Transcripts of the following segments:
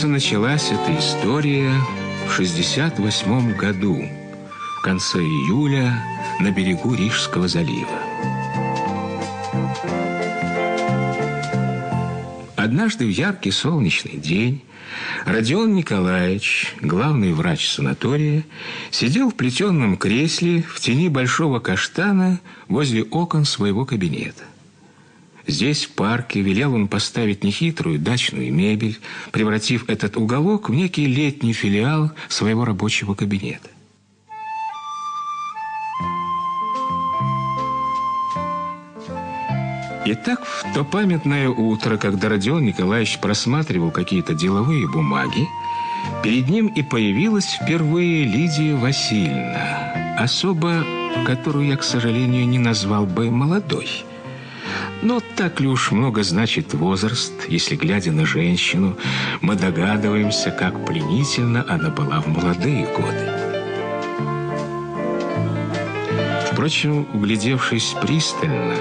Помнится, началась эта история в 68 году, в конце июля, на берегу Рижского залива. Однажды в яркий солнечный день Родион Николаевич, главный врач санатория, сидел в плетеном кресле в тени большого каштана возле окон своего кабинета. Здесь, в парке, велел он поставить нехитрую дачную мебель, превратив этот уголок в некий летний филиал своего рабочего кабинета. И так в то памятное утро, когда Родион Николаевич просматривал какие-то деловые бумаги, перед ним и появилась впервые Лидия Васильевна, особо, которую я, к сожалению, не назвал бы молодой. Но так ли уж много значит возраст, если, глядя на женщину, мы догадываемся, как пленительно она была в молодые годы. Впрочем, углядевшись пристально,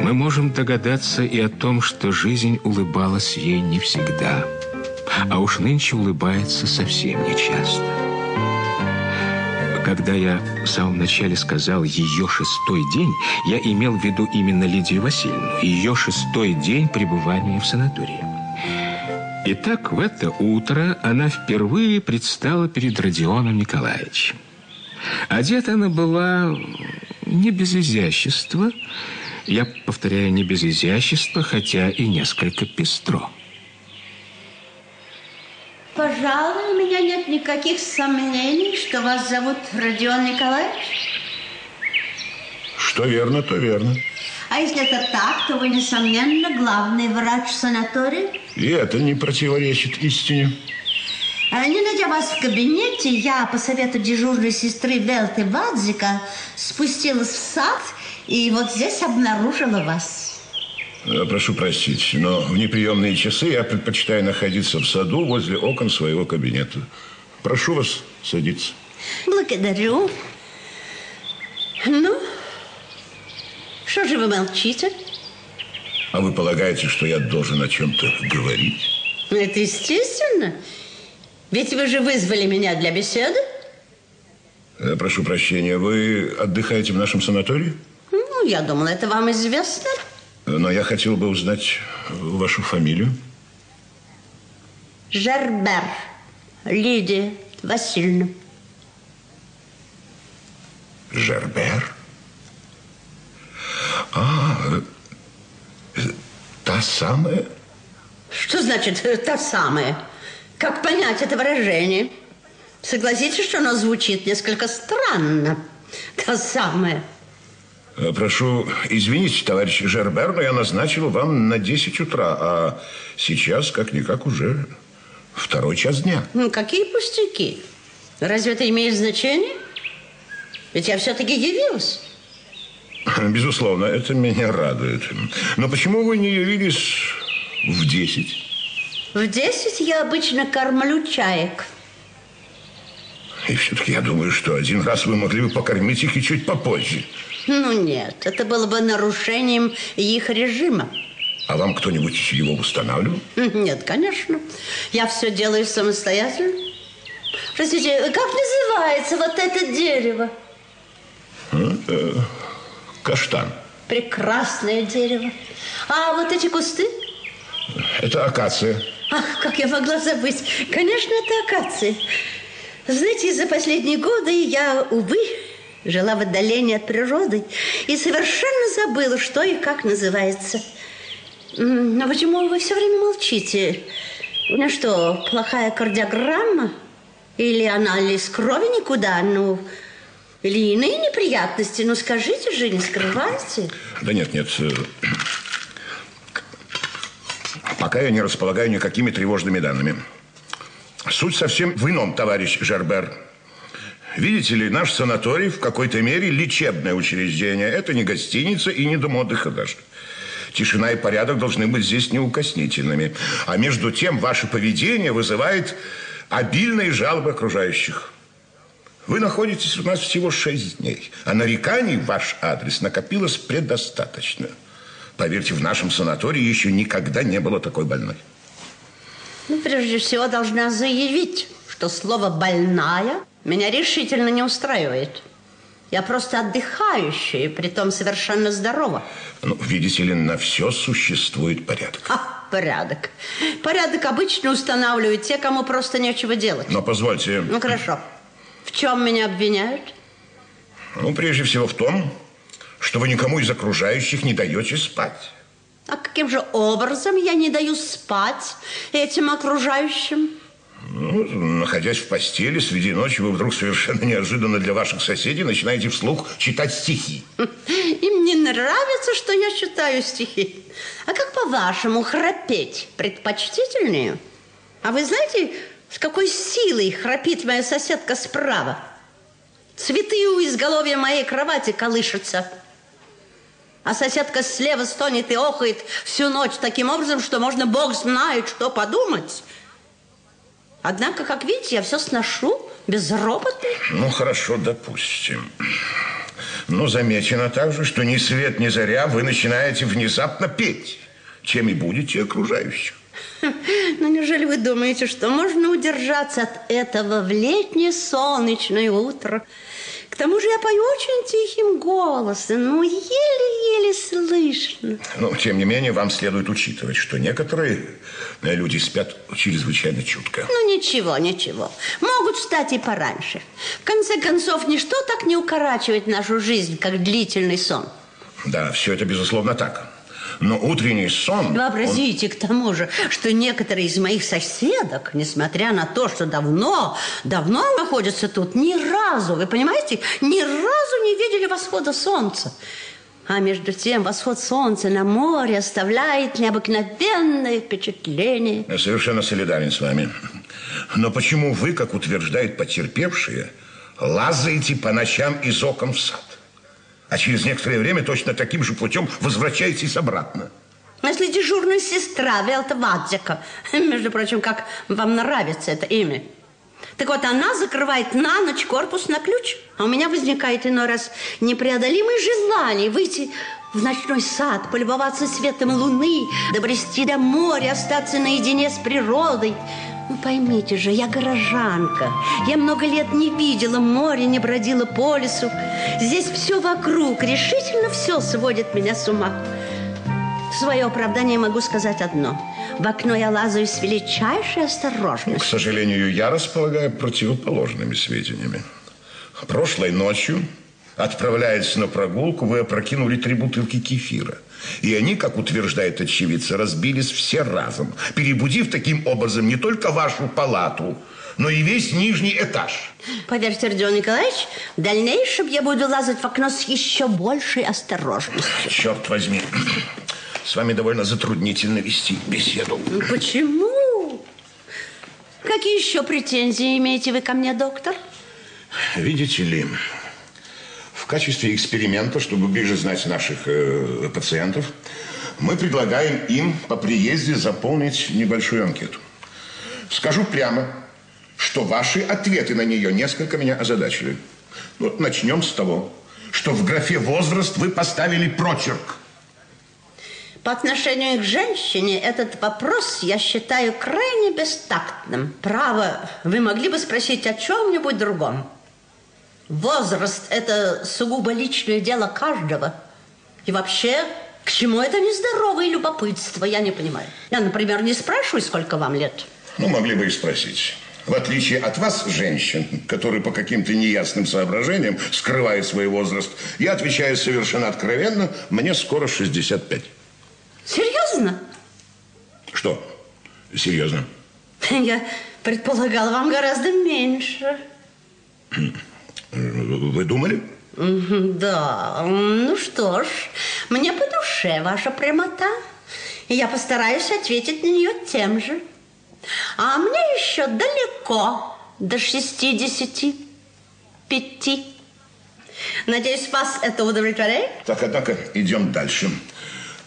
мы можем догадаться и о том, что жизнь улыбалась ей не всегда, а уж нынче улыбается совсем нечасто. Когда я в самом начале сказал «ее шестой день», я имел в виду именно Лидию Васильевну, ее шестой день пребывания в санатории. Итак, в это утро она впервые предстала перед Родионом Николаевичем. Одета она была не без изящества, я повторяю, не без изящества, хотя и несколько пестро. Пожалуй, у меня нет никаких сомнений, что вас зовут Родион Николаевич. Что верно, то верно. А если это так, то вы, несомненно, главный врач санатория? И это не противоречит истине. А не найдя вас в кабинете, я по совету дежурной сестры Велты Вадзика спустилась в сад и вот здесь обнаружила вас. Э, прошу простить, но в неприемные часы я предпочитаю находиться в саду возле окон своего кабинета. Прошу вас садиться. Благодарю. Ну, что же вы молчите? А вы полагаете, что я должен о чем-то говорить? Это естественно. Ведь вы же вызвали меня для беседы. Я э, прошу прощения, вы отдыхаете в нашем санатории? Ну, я думала, это вам известно. Но я хотел бы узнать вашу фамилию. Жербер Лидия Васильевна. Жербер? А, та самая? Что значит та самая? Как понять это выражение? Согласитесь, что оно звучит несколько странно. Та самая. Э, прошу извинить, товарищ Жербер, но я назначил вам на 10 утра, а сейчас, как-никак, уже второй час дня. Ну, какие пустяки? Разве это имеет значение? Ведь я все-таки явилась. Безусловно, это меня радует. Но почему вы не явились в 10? В 10 я обычно кормлю чаек. И все-таки я думаю, что один раз вы могли бы покормить их и чуть попозже. Ну нет, это было бы нарушением их режима. А вам кто-нибудь его устанавливал? Нет, конечно. Я все делаю самостоятельно. Простите, как называется вот это дерево? А, э, каштан. Прекрасное дерево. А вот эти кусты? Это акация. Ах, как я могла забыть. Конечно, это акация. Знаете, за последние годы я, увы, жила в отдалении от природы и совершенно забыла, что и как называется. Но почему вы все время молчите? У меня что, плохая кардиограмма? Или анализ крови никуда? Ну, или иные неприятности? Ну, скажите же, не скрывайте. Да нет, нет. Э, пока я не располагаю никакими тревожными данными. Суть совсем в ином, товарищ Жербер. Видите ли, наш санаторий в какой-то мере лечебное учреждение. Это не гостиница и не дом отдыха даже. Тишина и порядок должны быть здесь неукоснительными. А между тем, ваше поведение вызывает обильные жалобы окружающих. Вы находитесь у нас всего шесть дней, а нареканий в ваш адрес накопилось предостаточно. Поверьте, в нашем санатории еще никогда не было такой больной. Ну, прежде всего, должна заявить, что слово «больная» меня решительно не устраивает. Я просто отдыхающая, и притом совершенно здорова. Ну, видите ли, на все существует порядок. А, порядок. Порядок обычно устанавливают те, кому просто нечего делать. Но позвольте... Ну, хорошо. В чем меня обвиняют? Ну, прежде всего в том, что вы никому из окружающих не даете спать. А каким же образом я не даю спать этим окружающим? Ну, находясь в постели среди ночи, вы вдруг совершенно неожиданно для ваших соседей начинаете вслух читать стихи. Им не нравится, что я читаю стихи. А как по-вашему, храпеть предпочтительнее? А вы знаете, с какой силой храпит моя соседка справа? Цветы у изголовья моей кровати колышутся. А соседка слева стонет и охает всю ночь таким образом, что можно, бог знает, что подумать. Однако, как видите, я все сношу безропотно. Ну, хорошо, допустим. Но замечено также, что ни свет, ни заря вы начинаете внезапно петь, чем и будете окружающих. Ну, неужели вы думаете, что можно удержаться от этого в летнее солнечное утро? К тому же я пою очень тихим голосом, ну, еле-еле слышно. Но, тем не менее, вам следует учитывать, что некоторые э, люди спят чрезвычайно чутко. Ну, ничего, ничего. Могут встать и пораньше. В конце концов, ничто так не укорачивает нашу жизнь, как длительный сон. Да, все это, безусловно, так. Но утренний сон... Вообразите он... к тому же, что некоторые из моих соседок, несмотря на то, что давно, давно находятся тут, ни разу, вы понимаете, ни разу не видели восхода солнца. А между тем восход солнца на море оставляет необыкновенное впечатление. Я совершенно солидарен с вами. Но почему вы, как утверждают потерпевшие, лазаете по ночам из окон в сад? А через некоторое время точно таким же путем возвращаетесь обратно. Если дежурная сестра Велта Вадзика, между прочим, как вам нравится это имя, так вот, она закрывает на ночь корпус на ключ, а у меня возникает иной раз непреодолимое желание выйти в ночной сад, полюбоваться светом луны, добрести до моря, остаться наедине с природой – ну, поймите же, я горожанка. Я много лет не видела моря, не бродила по лесу. Здесь все вокруг, решительно все сводит меня с ума. В свое оправдание могу сказать одно. В окно я лазаю с величайшей осторожностью. К сожалению, я располагаю противоположными сведениями. Прошлой ночью Отправляясь на прогулку, вы опрокинули три бутылки кефира. И они, как утверждает очевидцы, разбились все разом, перебудив таким образом не только вашу палату, но и весь нижний этаж. Поверьте, Родион Николаевич, в дальнейшем я буду лазать в окно с еще большей осторожностью. Черт возьми, с вами довольно затруднительно вести беседу. Почему? Какие еще претензии имеете вы ко мне, доктор? Видите ли, качестве эксперимента, чтобы ближе знать наших э, пациентов, мы предлагаем им по приезде заполнить небольшую анкету. Скажу прямо, что ваши ответы на нее несколько меня озадачили. Вот начнем с того, что в графе «возраст» вы поставили прочерк. По отношению к женщине этот вопрос я считаю крайне бестактным. Право, вы могли бы спросить о чем-нибудь другом. Возраст – это сугубо личное дело каждого. И вообще, к чему это нездоровое любопытство, я не понимаю. Я, например, не спрашиваю, сколько вам лет. Ну, могли бы и спросить. В отличие от вас, женщин, которые по каким-то неясным соображениям скрывают свой возраст, я отвечаю совершенно откровенно, мне скоро 65. Серьезно? Что? Серьезно? Я предполагала, вам гораздо меньше. Вы думали? Да, ну что ж, мне по душе ваша прямота. И я постараюсь ответить на нее тем же. А мне еще далеко до 65. Надеюсь, вас это удовлетворяет? Так, однако, идем дальше.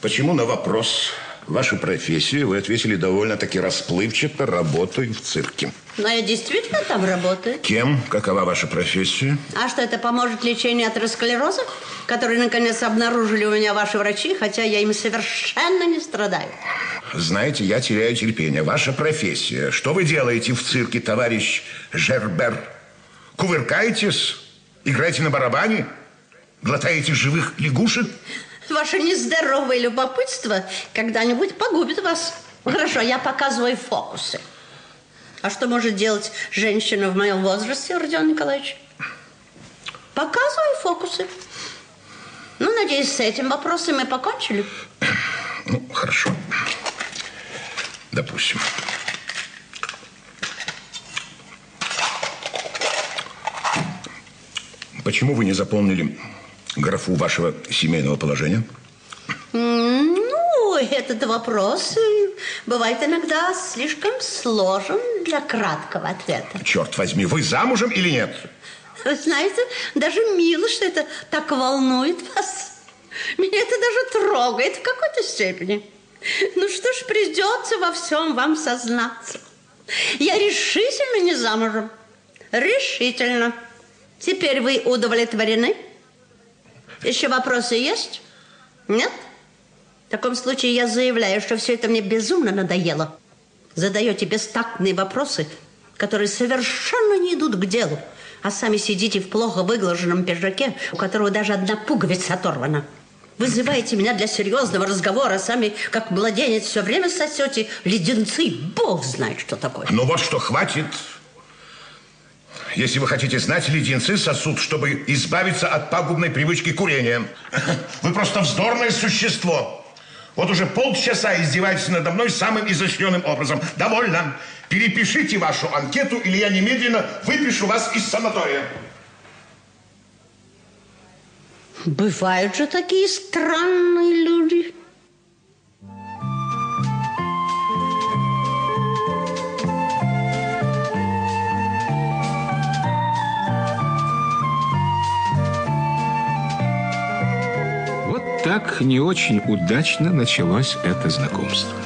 Почему на вопрос вашу профессию вы ответили довольно-таки расплывчато работаю в цирке. Но я действительно там работаю. Кем? Какова ваша профессия? А что, это поможет лечению атеросклероза, который, наконец, обнаружили у меня ваши врачи, хотя я им совершенно не страдаю? Знаете, я теряю терпение. Ваша профессия. Что вы делаете в цирке, товарищ Жербер? Кувыркаетесь? Играете на барабане? Глотаете живых лягушек? Ваше нездоровое любопытство когда-нибудь погубит вас. Хорошо, я показываю фокусы. А что может делать женщина в моем возрасте, Родион Николаевич? Показываю фокусы. Ну, надеюсь, с этим вопросом мы покончили. Ну, хорошо. Допустим. Почему вы не заполнили графу вашего семейного положения? Ну, этот вопрос э, бывает иногда слишком сложен для краткого ответа. Черт возьми, вы замужем или нет? Вы знаете, даже мило, что это так волнует вас. Меня это даже трогает в какой-то степени. Ну что ж, придется во всем вам сознаться. Я решительно не замужем. Решительно. Теперь вы удовлетворены? Еще вопросы есть? Нет? В таком случае я заявляю, что все это мне безумно надоело. Задаете бестактные вопросы, которые совершенно не идут к делу, а сами сидите в плохо выглаженном пиджаке, у которого даже одна пуговица оторвана. Вызываете меня для серьезного разговора, сами, как младенец, все время сосете леденцы. Бог знает, что такое. Ну вот что, хватит. Если вы хотите знать, леденцы сосуд, чтобы избавиться от пагубной привычки курения. Вы просто вздорное существо. Вот уже полчаса издеваетесь надо мной самым изощренным образом. Довольно. Перепишите вашу анкету, или я немедленно выпишу вас из санатория. Бывают же такие странные люди. Не очень удачно началось это знакомство.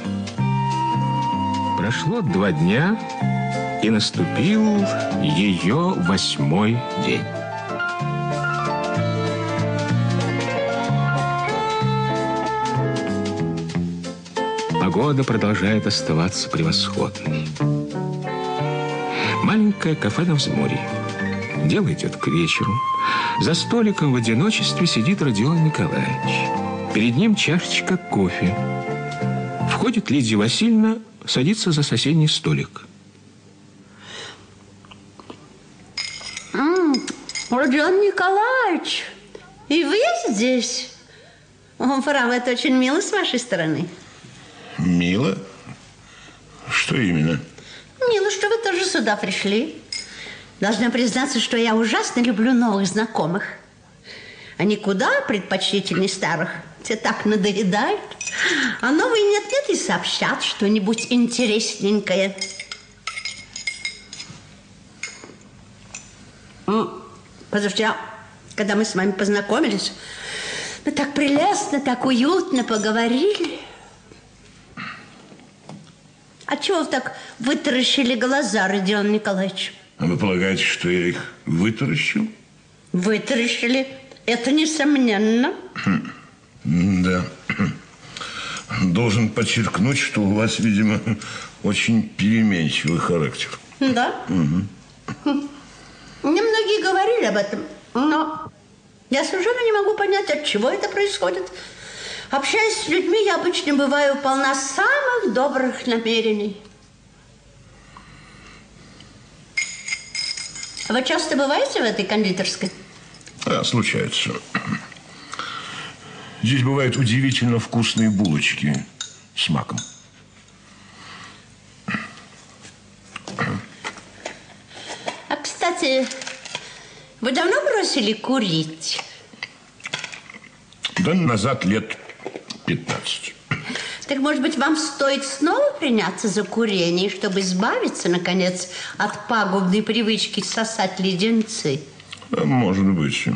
Прошло два дня, и наступил ее восьмой день. Погода продолжает оставаться превосходной. Маленькое кафе на взморье. Дело идет к вечеру. За столиком в одиночестве сидит Родион Николаевич. Перед ним чашечка кофе. Входит Лидия Васильевна, садится за соседний столик. Родион Николаевич, и вы здесь? О, право, это очень мило с вашей стороны. Мило? Что именно? Мило, что вы тоже сюда пришли. Должна признаться, что я ужасно люблю новых знакомых. Они куда предпочтительнее старых. Те так надоедают. А новые нет-нет и сообщат что-нибудь интересненькое. Позавчера, когда мы с вами познакомились, мы так прелестно, так уютно поговорили. А чего вы так вытаращили глаза, Родион Николаевич? А вы полагаете, что я их вытаращил? Вытаращили. Это несомненно. Да. Должен подчеркнуть, что у вас, видимо, очень переменчивый характер. Да? Немногие говорили об этом, но я совершенно не могу понять, от чего это происходит. Общаясь с людьми, я обычно бываю полна самых добрых намерений. Вы часто бываете в этой кондитерской? Да, случается. Здесь бывают удивительно вкусные булочки с маком. А, кстати, вы давно бросили курить? Да назад лет 15. Так, может быть, вам стоит снова приняться за курение, чтобы избавиться, наконец, от пагубной привычки сосать леденцы? Может быть.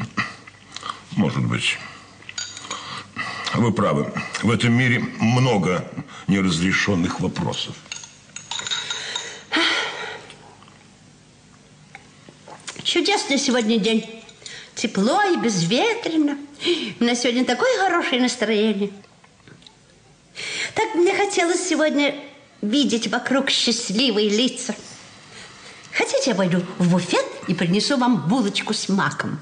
Может быть. Вы правы. В этом мире много неразрешенных вопросов. Чудесный сегодня день. Тепло и безветренно. У меня сегодня такое хорошее настроение. Так мне хотелось сегодня видеть вокруг счастливые лица. Хотите, я пойду в буфет и принесу вам булочку с маком?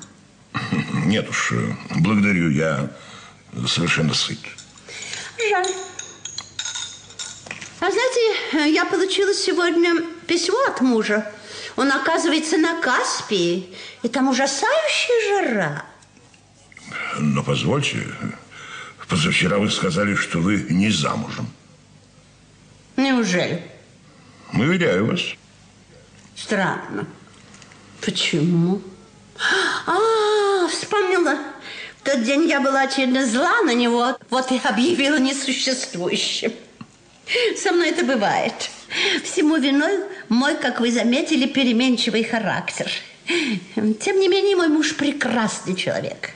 Нет уж, благодарю, я совершенно сыт. Жаль. А знаете, я получила сегодня письмо от мужа. Он, оказывается, на Каспии, и там ужасающая жара. Но позвольте, позавчера вы сказали, что вы не замужем. Неужели? Уверяю вас. Странно. Почему? А, вспомнила. Тот день я была очевидно зла на него, вот и объявила несуществующим. Со мной это бывает. Всему виной мой, как вы заметили, переменчивый характер. Тем не менее, мой муж прекрасный человек.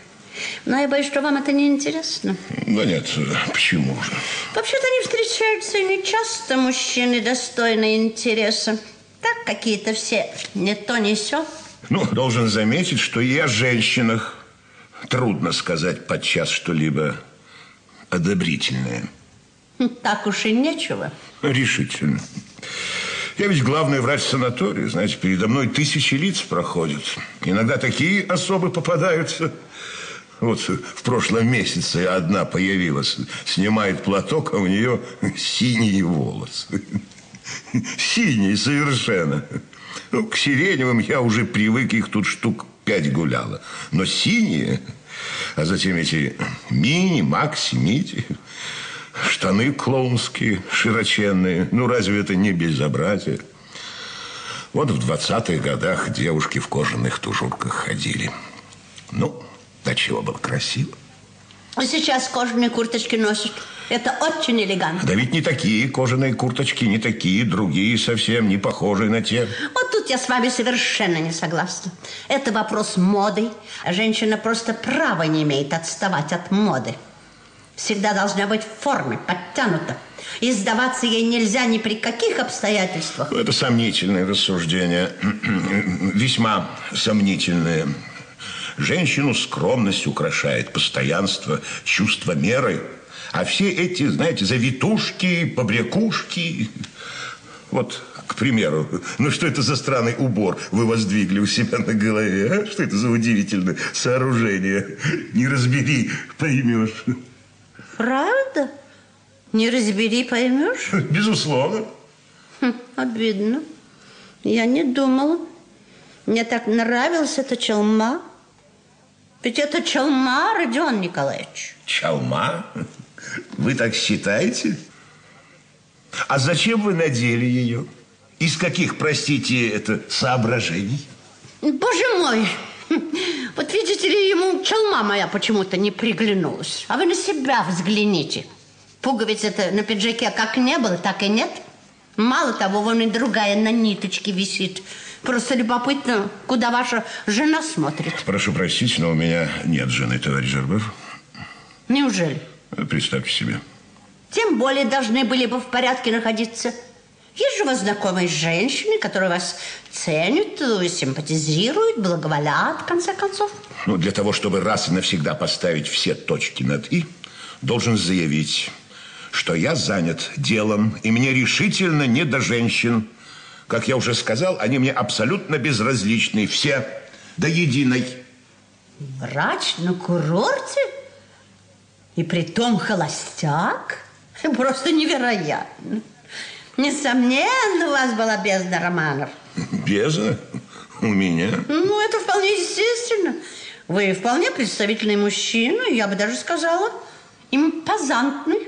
Но я боюсь, что вам это не интересно. Да нет, почему же? Вообще-то не встречаются не часто мужчины достойные интереса. Так какие-то все не то, не все. Ну, должен заметить, что и о женщинах трудно сказать подчас что-либо одобрительное. Так уж и нечего. Решительно. Я ведь главный врач санатория, знаете, передо мной тысячи лиц проходят. Иногда такие особы попадаются. Вот в прошлом месяце одна появилась, снимает платок, а у нее синие волосы. Синие совершенно. Ну, к сиреневым я уже привык, их тут штук пять гуляло. Но синие, а затем эти мини, макси, мити, штаны клоунские, широченные. Ну, разве это не безобразие? Вот в двадцатых годах девушки в кожаных тужурках ходили. Ну, до чего было красиво. А сейчас кожаные курточки носят. Это очень элегантно. Да ведь не такие кожаные курточки, не такие, другие совсем, не похожие на те. Вот тут я с вами совершенно не согласна. Это вопрос моды. А женщина просто права не имеет отставать от моды. Всегда должна быть в форме, подтянута. И сдаваться ей нельзя ни при каких обстоятельствах. Это сомнительное рассуждение. Весьма сомнительное. Женщину скромность украшает, постоянство, чувство меры. А все эти, знаете, завитушки, побрякушки... Вот, к примеру, ну что это за странный убор вы воздвигли у себя на голове, а? Что это за удивительное сооружение? Не разбери, поймешь. Правда? Не разбери, поймешь? Безусловно. Хм, обидно. Я не думала. Мне так нравилась эта челма. Ведь это челма, Родион Николаевич. Чалма? Вы так считаете? А зачем вы надели ее? Из каких, простите, это соображений? Боже мой! Вот видите ли, ему челма моя почему-то не приглянулась. А вы на себя взгляните. Пуговиц это на пиджаке как не было, так и нет. Мало того, вон и другая на ниточке висит. Просто любопытно, куда ваша жена смотрит. Прошу простить, но у меня нет жены, товарищ Жербов. Неужели? Представьте себе. Тем более должны были бы в порядке находиться. Есть же у вас знакомые женщины, которые вас ценят, симпатизируют, благоволят, в конце концов. Ну, для того, чтобы раз и навсегда поставить все точки над «и», должен заявить, что я занят делом, и мне решительно не до женщин. Как я уже сказал, они мне абсолютно безразличны, все до единой. Врач на курорте? И при том холостяк? Просто невероятно. Несомненно, у вас была бездна романов. Бездна? У меня? Ну, это вполне естественно. Вы вполне представительный мужчина, я бы даже сказала, импозантный.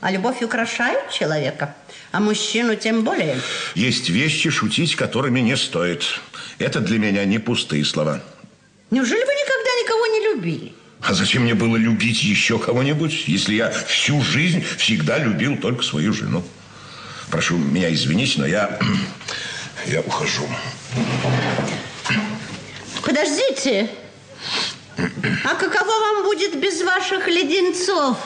А любовь украшает человека, а мужчину тем более. Есть вещи, шутить которыми не стоит. Это для меня не пустые слова. Неужели вы никогда никого не любили? А зачем мне было любить еще кого-нибудь, если я всю жизнь всегда любил только свою жену? Прошу меня извинить, но я, я ухожу. Подождите. А каково вам будет без ваших леденцов?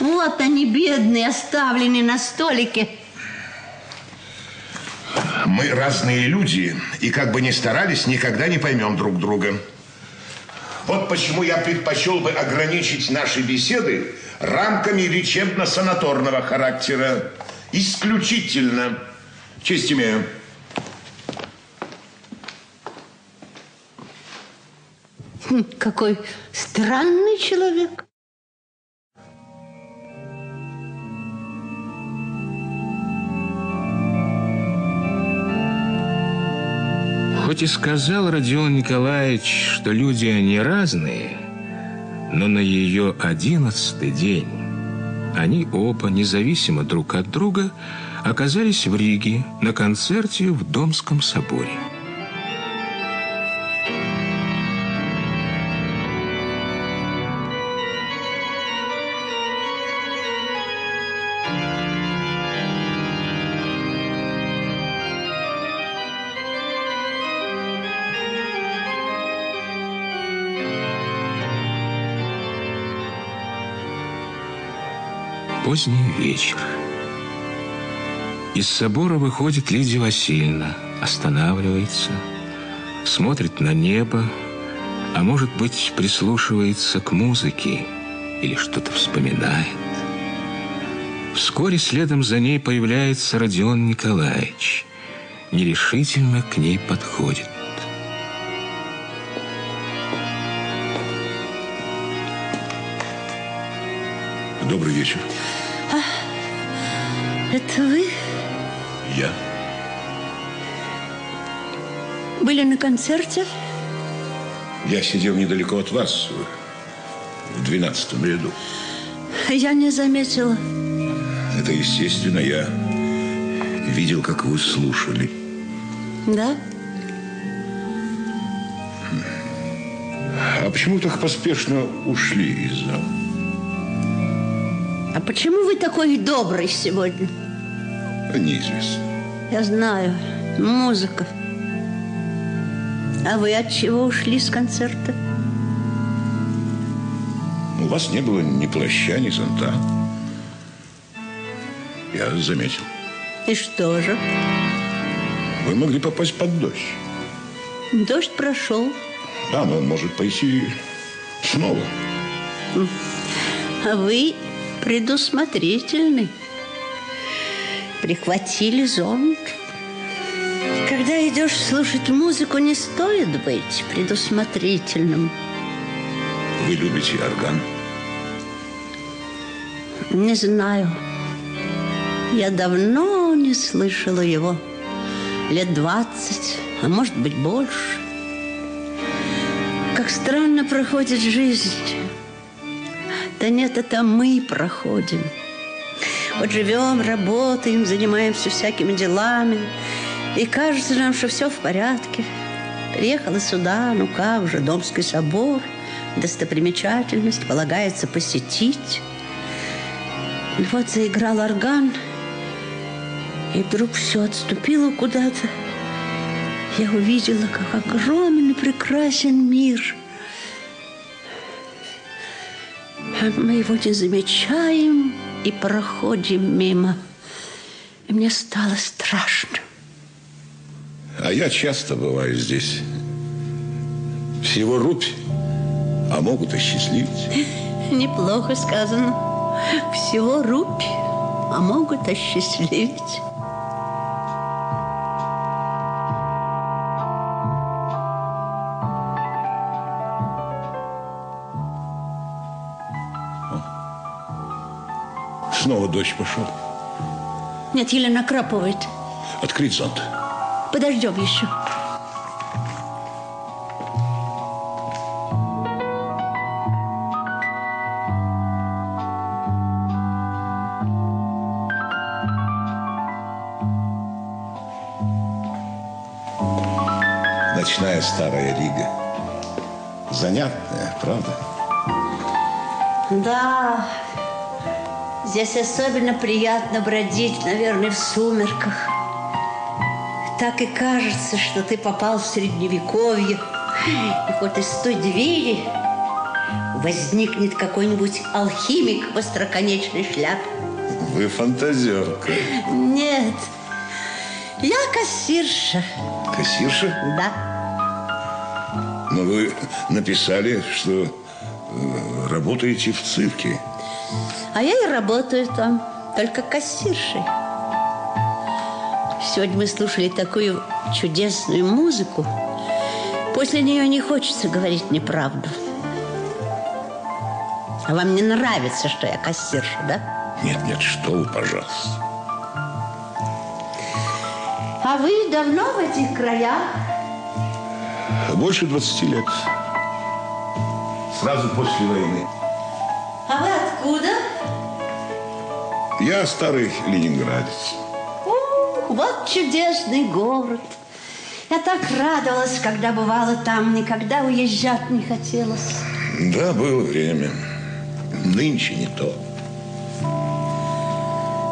Вот они, бедные, оставленные на столике. Мы разные люди, и как бы ни старались, никогда не поймем друг друга. Вот почему я предпочел бы ограничить наши беседы рамками лечебно-санаторного характера. Исключительно. Честь имею. Хм, какой странный человек. Хоть и сказал Родион Николаевич, что люди они разные, но на ее одиннадцатый день они оба, независимо друг от друга, оказались в Риге на концерте в Домском соборе. Поздний вечер. Из собора выходит Лидия Васильевна, останавливается, смотрит на небо, а может быть, прислушивается к музыке или что-то вспоминает. Вскоре следом за ней появляется Родион Николаевич. Нерешительно к ней подходит. Добрый вечер. Это вы Я. были на концерте? Я сидел недалеко от вас, в двенадцатом ряду. Я не заметила. Это естественно, я видел, как вы слушали. Да? А почему так поспешно ушли из зала? А почему вы такой добрый сегодня? Неизвестно. Я знаю. Музыка. А вы от чего ушли с концерта? У вас не было ни плаща, ни зонта. Я заметил. И что же? Вы могли попасть под дождь. Дождь прошел. Да, но он может пойти снова. А вы предусмотрительны. Прихватили зонт. Когда идешь слушать музыку, не стоит быть предусмотрительным. Вы любите орган? Не знаю. Я давно не слышала его. Лет двадцать, а может быть больше. Как странно проходит жизнь. Да нет, это мы проходим. Вот живем, работаем, занимаемся всякими делами. И кажется нам, что все в порядке. Приехала сюда, ну как уже, Домский собор, достопримечательность, полагается посетить. И вот заиграл орган, и вдруг все отступило куда-то. Я увидела, как огромный прекрасен мир. Мы его не замечаем и проходим мимо. И мне стало страшно. А я часто бываю здесь. Всего рубь, а могут и счастливить. Неплохо сказано. Всего рубь, а могут осчастливить. Снова дождь пошел. Нет, еле накрапывает. Открыть зонт. Подождем еще. Ночная старая Рига. Занятная, правда? Да, здесь особенно приятно бродить, наверное, в сумерках. Так и кажется, что ты попал в средневековье. И хоть из той двери возникнет какой-нибудь алхимик в остроконечной шляпе. Вы фантазерка. Нет, я кассирша. Кассирша? Да. Но вы написали, что э, работаете в цирке. А я и работаю там, только кассиршей. Сегодня мы слушали такую чудесную музыку. После нее не хочется говорить неправду. А вам не нравится, что я кассирша, да? Нет, нет, что вы, пожалуйста. А вы давно в этих краях? Больше 20 лет. Сразу после войны. Я старый ленинградец. Ух, вот чудесный город. Я так радовалась, когда бывала там, никогда уезжать не хотелось. Да, было время. Нынче не то.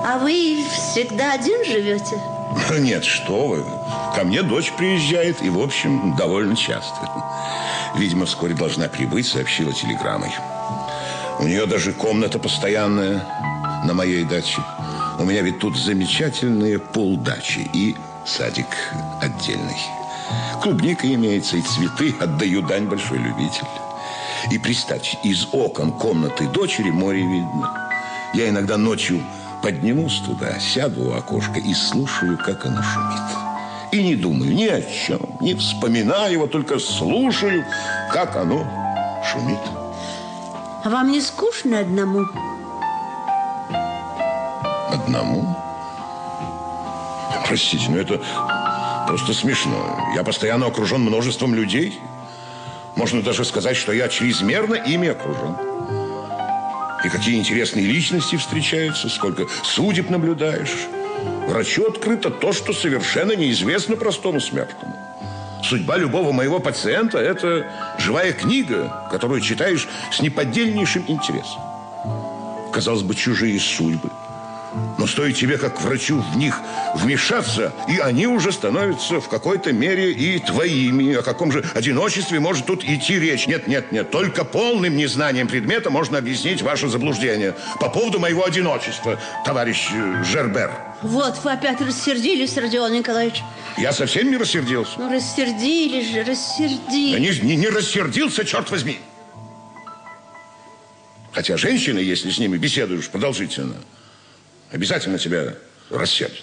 А вы всегда один живете? Нет, что вы. Ко мне дочь приезжает, и, в общем, довольно часто. Видимо, вскоре должна прибыть, сообщила телеграммой. У нее даже комната постоянная на моей даче. У меня ведь тут замечательные полдачи и садик отдельный. Клубника имеется, и цветы. Отдаю дань большой любитель. И представьте, из окон комнаты дочери море видно. Я иногда ночью поднимусь туда, сяду у окошка и слушаю, как оно шумит. И не думаю ни о чем, не вспоминаю его, только слушаю, как оно шумит. А вам не скучно одному? Одному? Простите, но это просто смешно. Я постоянно окружен множеством людей. Можно даже сказать, что я чрезмерно ими окружен. И какие интересные личности встречаются, сколько судеб наблюдаешь. Врачу открыто то, что совершенно неизвестно простому смертному. Судьба любого моего пациента – это живая книга, которую читаешь с неподдельнейшим интересом. Казалось бы, чужие судьбы. Но стоит тебе, как врачу, в них вмешаться, и они уже становятся в какой-то мере и твоими. О каком же одиночестве может тут идти речь? Нет, нет, нет. Только полным незнанием предмета можно объяснить ваше заблуждение. По поводу моего одиночества, товарищ э, Жербер. Вот, вы опять рассердились, Родион Николаевич. Я совсем не рассердился. Ну, рассердились же, Да рассердились. не, не, не рассердился, черт возьми. Хотя женщины, если с ними беседуешь продолжительно, обязательно тебя рассердят.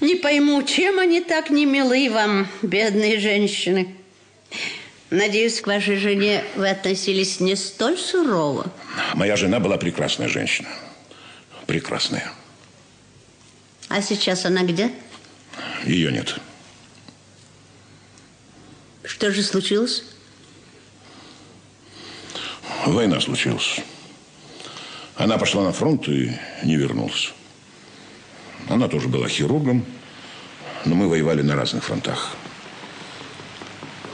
Не пойму, чем они так не милы вам, бедные женщины. Надеюсь, к вашей жене вы относились не столь сурово. Моя жена была прекрасная женщина. Прекрасная. А сейчас она где? Ее нет. Что же случилось? Война случилась. Она пошла на фронт и не вернулась. Она тоже была хирургом, но мы воевали на разных фронтах.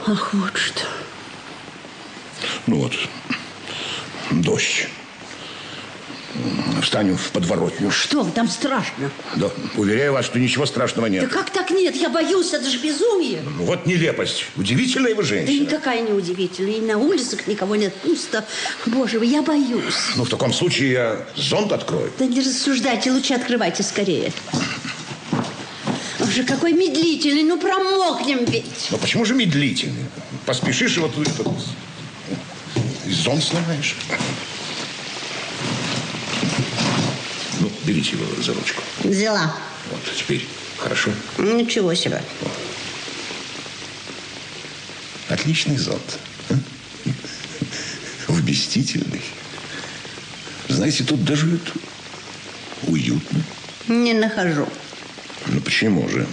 Ах, вот что. Ну вот, дождь. Встанем в подворотню. Что вы, там страшно? Да, уверяю вас, что ничего страшного Да нет. как так нет? Я боюсь, это же безумие. Ну, Вот нелепость. Удивительная вы Да женщина. никакая не удивительная. И на улицах никого нет пусто. Боже мой, я боюсь. Ну, в таком случае я зонт открою. Да не рассуждайте, лучше открывайте скорее. Боже, какой медлительный, ну промокнем ведь. Но почему же медлительный? Поспешишь, и вот этот... и зонт сломаешь. Ну, берите его за ручку. Взяла. Вот, теперь хорошо. Ничего себе. Отличный зонт. а? Вместительный. Знаете, тут даже это уютно. Не нахожу. Ну, почему же?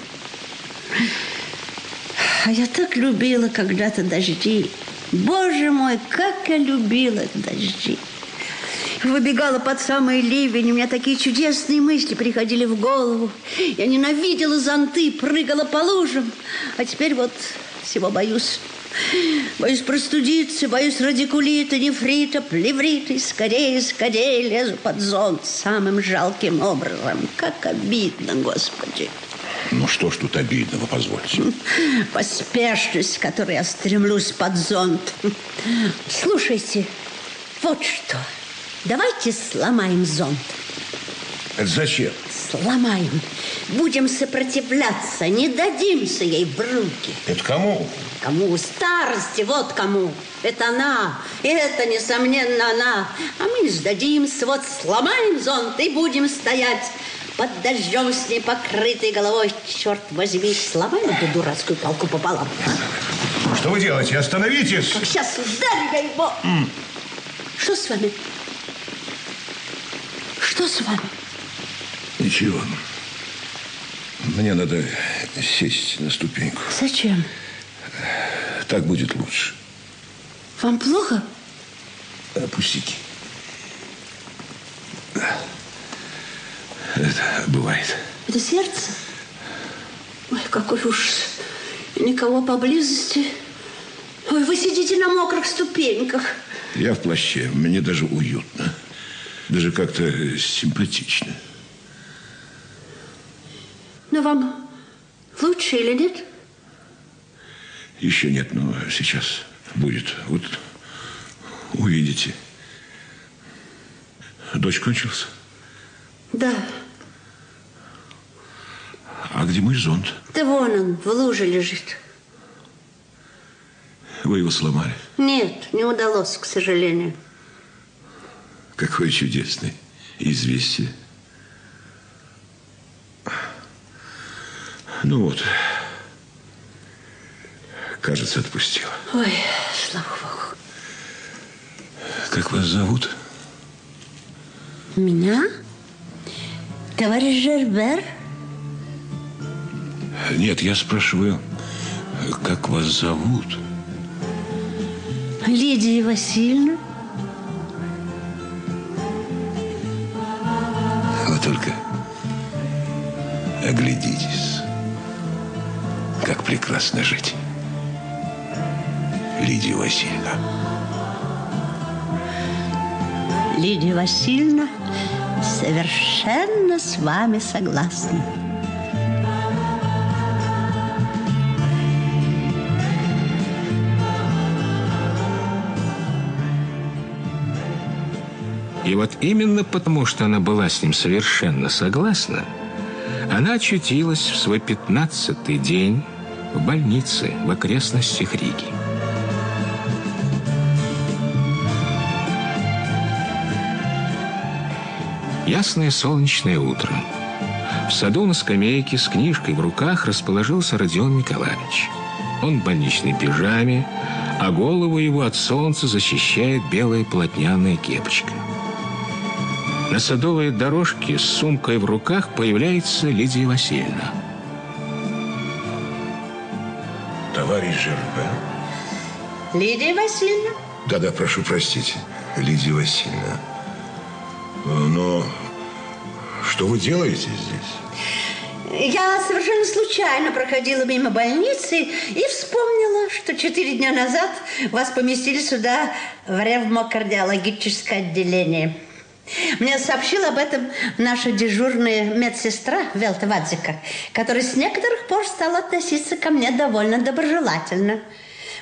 А я так любила когда-то дожди. Боже мой, как я любила дожди. Выбегала под самый ливень, у меня такие чудесные мысли приходили в голову. Я ненавидела зонты, прыгала по лужам. А теперь вот всего боюсь. Боюсь простудиться, боюсь радикулита, нефрита, плеврита. И скорее, скорее лезу под зонт самым жалким образом. Как обидно, Господи. Ну, что ж тут обидного, позвольте. Поспешность, с которой я стремлюсь под зонт. Слушайте, Вот что. Давайте сломаем зонт. Это зачем? Сломаем. Будем сопротивляться, не дадимся ей в руки. Это кому? Кому? Старости, вот кому. Это она. И это, несомненно, она. А мы не сдадимся. Вот сломаем зонт и будем стоять под дождем с непокрытой головой. Черт возьми, сломаем эту дурацкую палку пополам. Что вы делаете? Остановитесь! Как сейчас ударю я его. Что с вами? Что с вами? Ничего. Мне надо сесть на ступеньку. Зачем? Так будет лучше. Вам плохо? А, Пустяки. Это бывает. Это сердце? Ой, какой ужас. Никого поблизости. Ой, вы сидите на мокрых ступеньках. Я в плаще. Мне даже уютно. Даже как-то симпатично. Но вам лучше или нет? Еще нет, но сейчас будет. Вот увидите. Дочь кончился? Да. А где мой зонт? Да вон он, в луже лежит. Вы его сломали. Нет, не удалось, к сожалению. Какое чудесное известие. Ну вот. Кажется, отпустила. Ой, слава богу. Как вас зовут? Меня? Товарищ Жербер? Нет, я спрашиваю, как вас зовут? Лидия Васильевна? Оглядитесь, как прекрасно жить. Лидия Васильевна. Лидия Васильевна совершенно с вами согласна. И вот именно потому, что она была с ним совершенно согласна, она очутилась в свой пятнадцатый день в больнице в окрестностях Риги. Ясное солнечное утро. В саду на скамейке с книжкой в руках расположился Родион Николаевич. Он в больничной пижаме, а голову его от солнца защищает белая полотняная кепочка. На садовой дорожке с сумкой в руках появляется Лидия Васильевна. Товарищ Жербе. Лидия Васильевна? Да-да, прошу простить, Лидия Васильевна. Но что вы делаете здесь? Я совершенно случайно проходила мимо больницы и вспомнила, что четыре дня назад вас поместили сюда в ревмокардиологическое отделение. Мне сообщила об этом наша дежурная медсестра Велта Вадзика, которая с некоторых пор стала относиться ко мне довольно доброжелательно.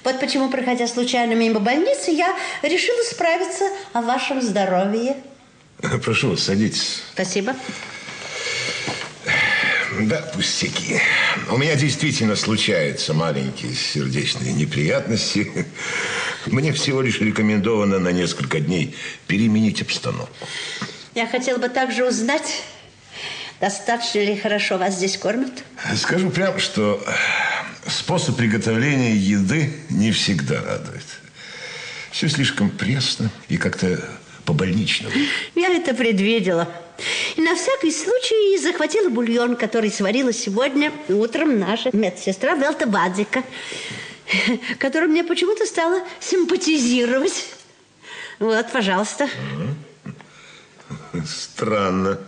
Вот почему, проходя случайно мимо больницы, я решила справиться о вашем здоровье. Прошу вас, садитесь. Спасибо. Да, пустяки. У меня действительно случаются маленькие сердечные неприятности. Мне всего лишь рекомендовано на несколько дней переменить обстановку. Я хотела бы также узнать, достаточно ли хорошо вас здесь кормят. Скажу прямо, что способ приготовления еды не всегда радует. Все слишком пресно и как-то по-больничному. Я это предвидела. И на всякий случай захватила бульон, который сварила сегодня утром наша медсестра Велта Бадзика, которая мне почему-то стала симпатизировать. Вот, пожалуйста. Странно.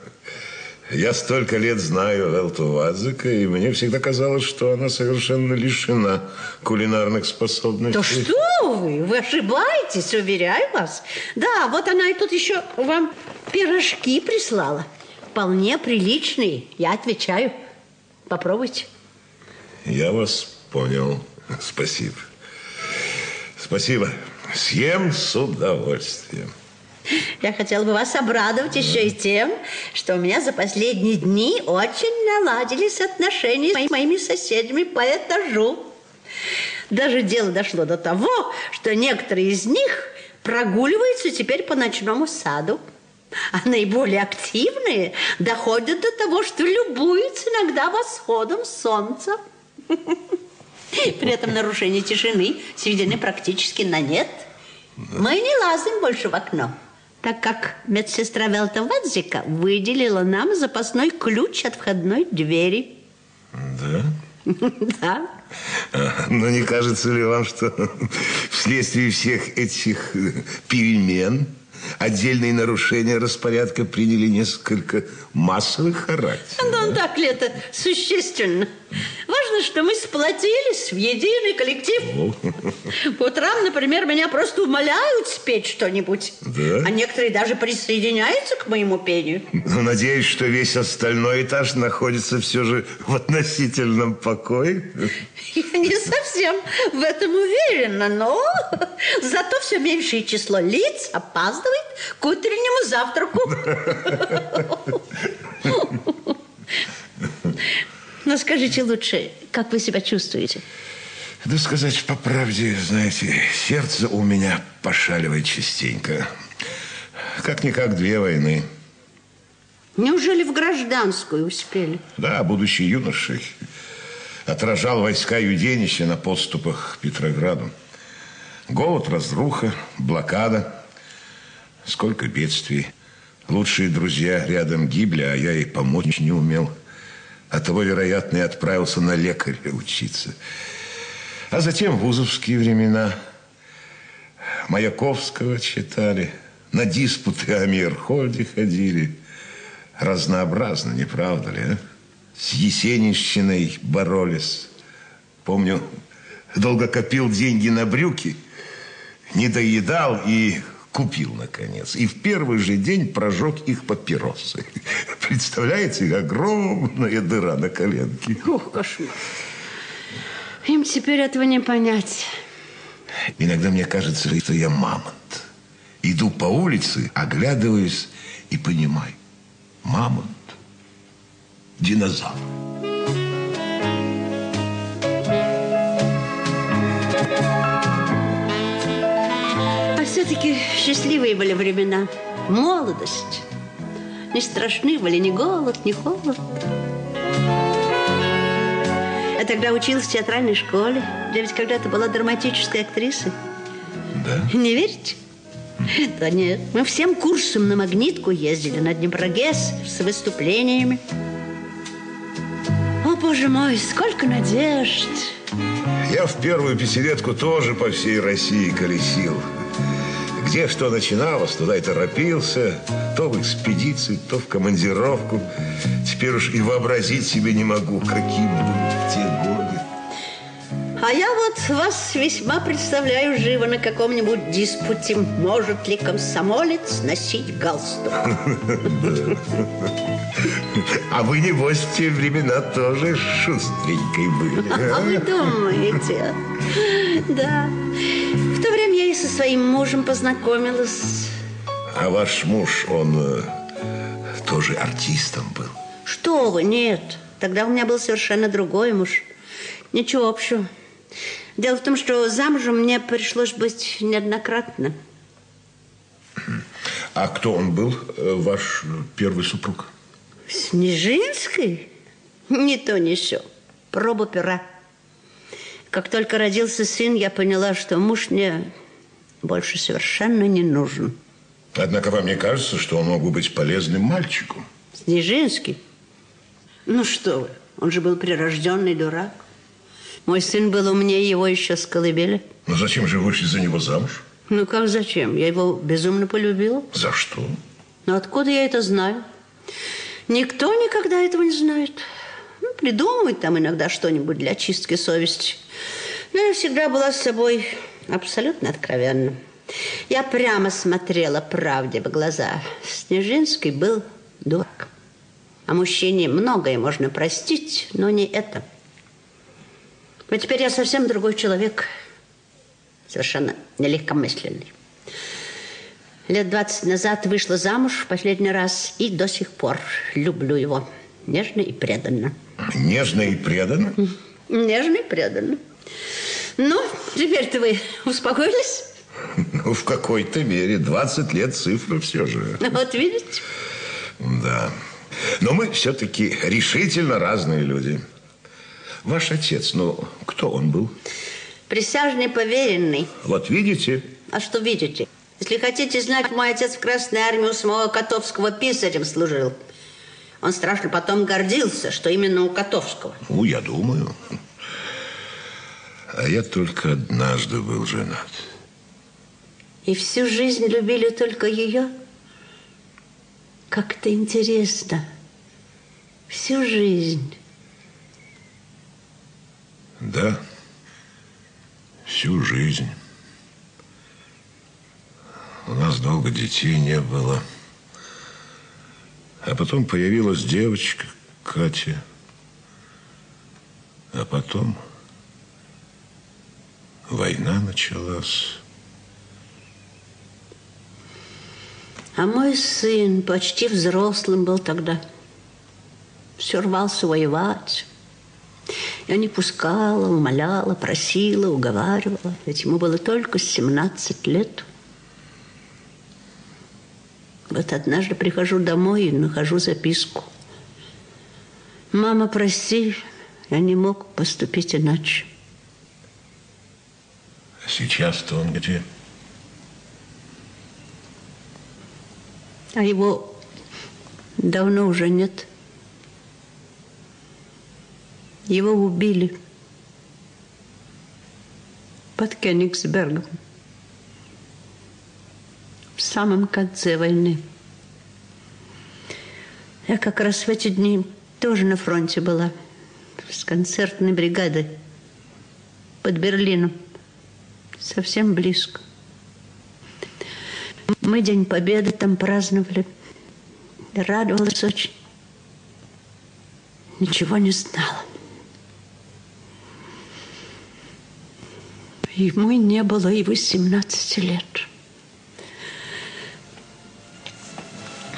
Я столько лет знаю Элту Вадзика, и мне всегда казалось, что она совершенно лишена кулинарных способностей. Да что вы? Вы ошибаетесь, уверяю вас. Да, вот она и тут еще вам пирожки прислала. Вполне приличные, я отвечаю. Попробуйте. Я вас понял. Спасибо. Спасибо. Съем с удовольствием. Я хотела бы вас обрадовать еще и тем, что у меня за последние дни очень наладились отношения с моими соседями по этажу. Даже дело дошло до того, что некоторые из них прогуливаются теперь по ночному саду. А наиболее активные доходят до того, что любуются иногда восходом солнца. При этом нарушение тишины сведены практически на нет. Мы не лазим больше в окно, так как медсестра Велтовадзика выделила нам запасной ключ от входной двери. Да? Да. Но не кажется ли вам, что вследствие всех этих перемен отдельные нарушения распорядка приняли несколько массовый характер? Ну, так ли это существенно? Важно, что мы сплотились в единый коллектив. По утрам, например, меня просто умоляют спеть что-нибудь. Да? А некоторые даже присоединяются к моему пению. Но надеюсь, что весь остальной этаж находится все же в относительном покое. Я не совсем в этом уверена, но зато все меньшее число лиц опаздывает к утреннему завтраку. Но скажите лучше, как вы себя чувствуете? Да сказать по правде, знаете, сердце у меня пошаливает частенько. Как-никак две войны. Неужели в гражданскую успели? Да, будучи юношей, отражал войска Юденича на подступах к Петрограду. Голод, разруха, блокада. Сколько бедствий. Лучшие друзья рядом гибли, а я и помочь не умел. А того, вероятно, и отправился на лекаря учиться. А затем вузовские времена. Маяковского читали, на диспуты о Мирхольде ходили. Разнообразно, не правда ли, а? С Есенинщиной боролись. Помню, долго копил деньги на брюки, не доедал и купил, наконец. И в первый же день прожег их папиросы. Представляете, огромная дыра на коленке. Ух, кошмар. Им теперь этого не понять. Иногда мне кажется, что я мамонт. Иду по улице, оглядываюсь и понимаю. Мамонт. Динозавр. Все-таки счастливые были времена. Молодость. Не страшны были ни голод, ни холод. Я тогда училась в театральной школе. Я ведь когда-то была драматической актрисой. Да? Не верите? Да нет. Мы всем курсом на магнитку ездили на Днепрогэс с выступлениями. О, боже мой, сколько надежд. Я в первую пятилетку тоже по всей России колесил. Где что начиналось, туда и торопился. То в экспедицию, то в командировку. Теперь уж и вообразить себе не могу, каким был те годы. А я вот вас весьма представляю живо на каком-нибудь диспуте. Может ли комсомолец носить галстук? А вы, небось, в те времена тоже шустренькой были. А вы думаете? Да. То время я и со своим мужем познакомилась. А ваш муж, он э, тоже артистом был? Что вы, нет. Тогда у меня был совершенно другой муж. Ничего общего. Дело в том, что замужем мне пришлось быть неоднократно. А кто он был, э, ваш первый супруг? Снежинской? Ни то, ни сё. Проба пера. Как только родился сын, я поняла, что муж мне больше совершенно не нужен. Однако вам не кажется, что он мог бы быть полезным мальчиком? Снежинский? Ну что вы, он же был прирожденный дурак. Мой сын был умнее его еще с колыбели. Но зачем же вышли за него замуж? Ну как зачем? Я его безумно полюбила. За что? Но откуда я это знаю? Никто никогда этого не знает. Ну, придумывает там иногда что-нибудь для чистки совести. Но я всегда была с собой абсолютно откровенна. Я прямо смотрела правде в глаза. Снежинский был дурак. А мужчине многое можно простить, но не это. Но теперь я совсем другой человек. совершенно нелегкомысленный. Лет 20 назад вышла замуж в последний раз и до сих пор люблю его нежно и преданно. Нежно и преданно? Нежно и преданно. Ну, теперь-то вы успокоились? Ну, в какой-то мере. 20 лет цифра все же. Вот видите? Да. Но мы все-таки решительно разные люди. Ваш отец, ну, кто он был? Присяжный поверенный. Вот видите? А что видите? Если хотите знать, мой отец в Красной Армии у самого Котовского писарем служил. Он страшно потом гордился, что именно у Котовского. Ну, я думаю. А я только однажды был женат. И всю жизнь любили только ее? Как-то интересно. Всю жизнь. Да, всю жизнь. У нас долго детей не было. А потом появилась девочка Катя. А потом война началась. А мой сын почти взрослым был тогда. Все рвался воевать. Я не пускала, умоляла, просила, уговаривала. Ведь ему было только 17 лет. Вот однажды прихожу домой и нахожу записку. «Мама, прости, я не мог поступить иначе». Сейчас-то он где? А его давно уже нет. Его убили под Кенигсбергом в самом конце войны. Я как раз в эти дни тоже на фронте была с концертной бригадой под Берлином, совсем близко. Мы День Победы там праздновали. Радовалась очень. Ничего не знала. Ему не было и 18 лет.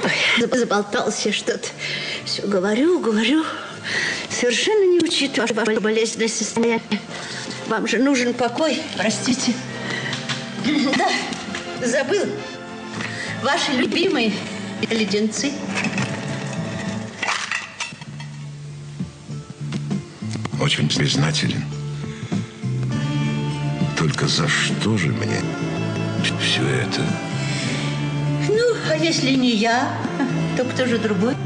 Ой, заболтался что-то. Все говорю, говорю. Совершенно не учитывая болезненное состояние. Вам же нужен покой, простите. Да, забыл. Ваши любимые леденцы. Очень признателен. Только за что же мне все это? Ну, а если не я, то кто же другой?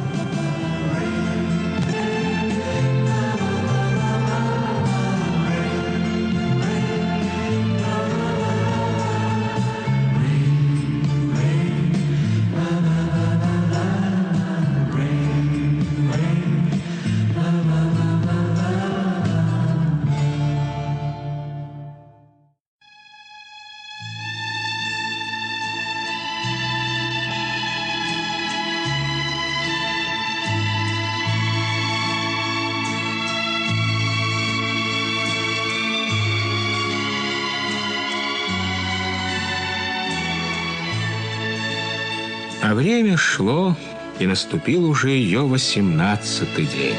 Время шло, и наступил уже ее восемнадцатый день.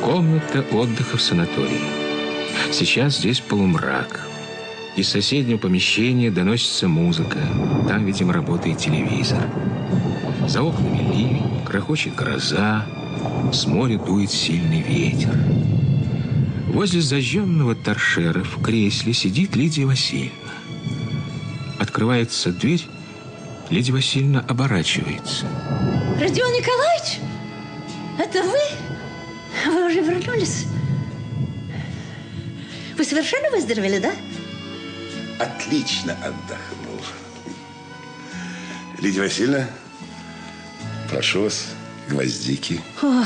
Комната отдыха в санатории. Сейчас здесь полумрак. Из соседнего помещения доносится музыка. Там, видимо, работает телевизор. За окнами ливень, крохочет гроза, с моря дует сильный ветер. Возле зажженного торшера в кресле сидит Лидия Васильевна. Открывается дверь, Лидия Васильевна оборачивается. Родион Николаевич, это вы? Вы уже вернулись? Вы совершенно выздоровели, да? Отлично отдохнул. Лидия Васильевна, прошу вас, гвоздики. О,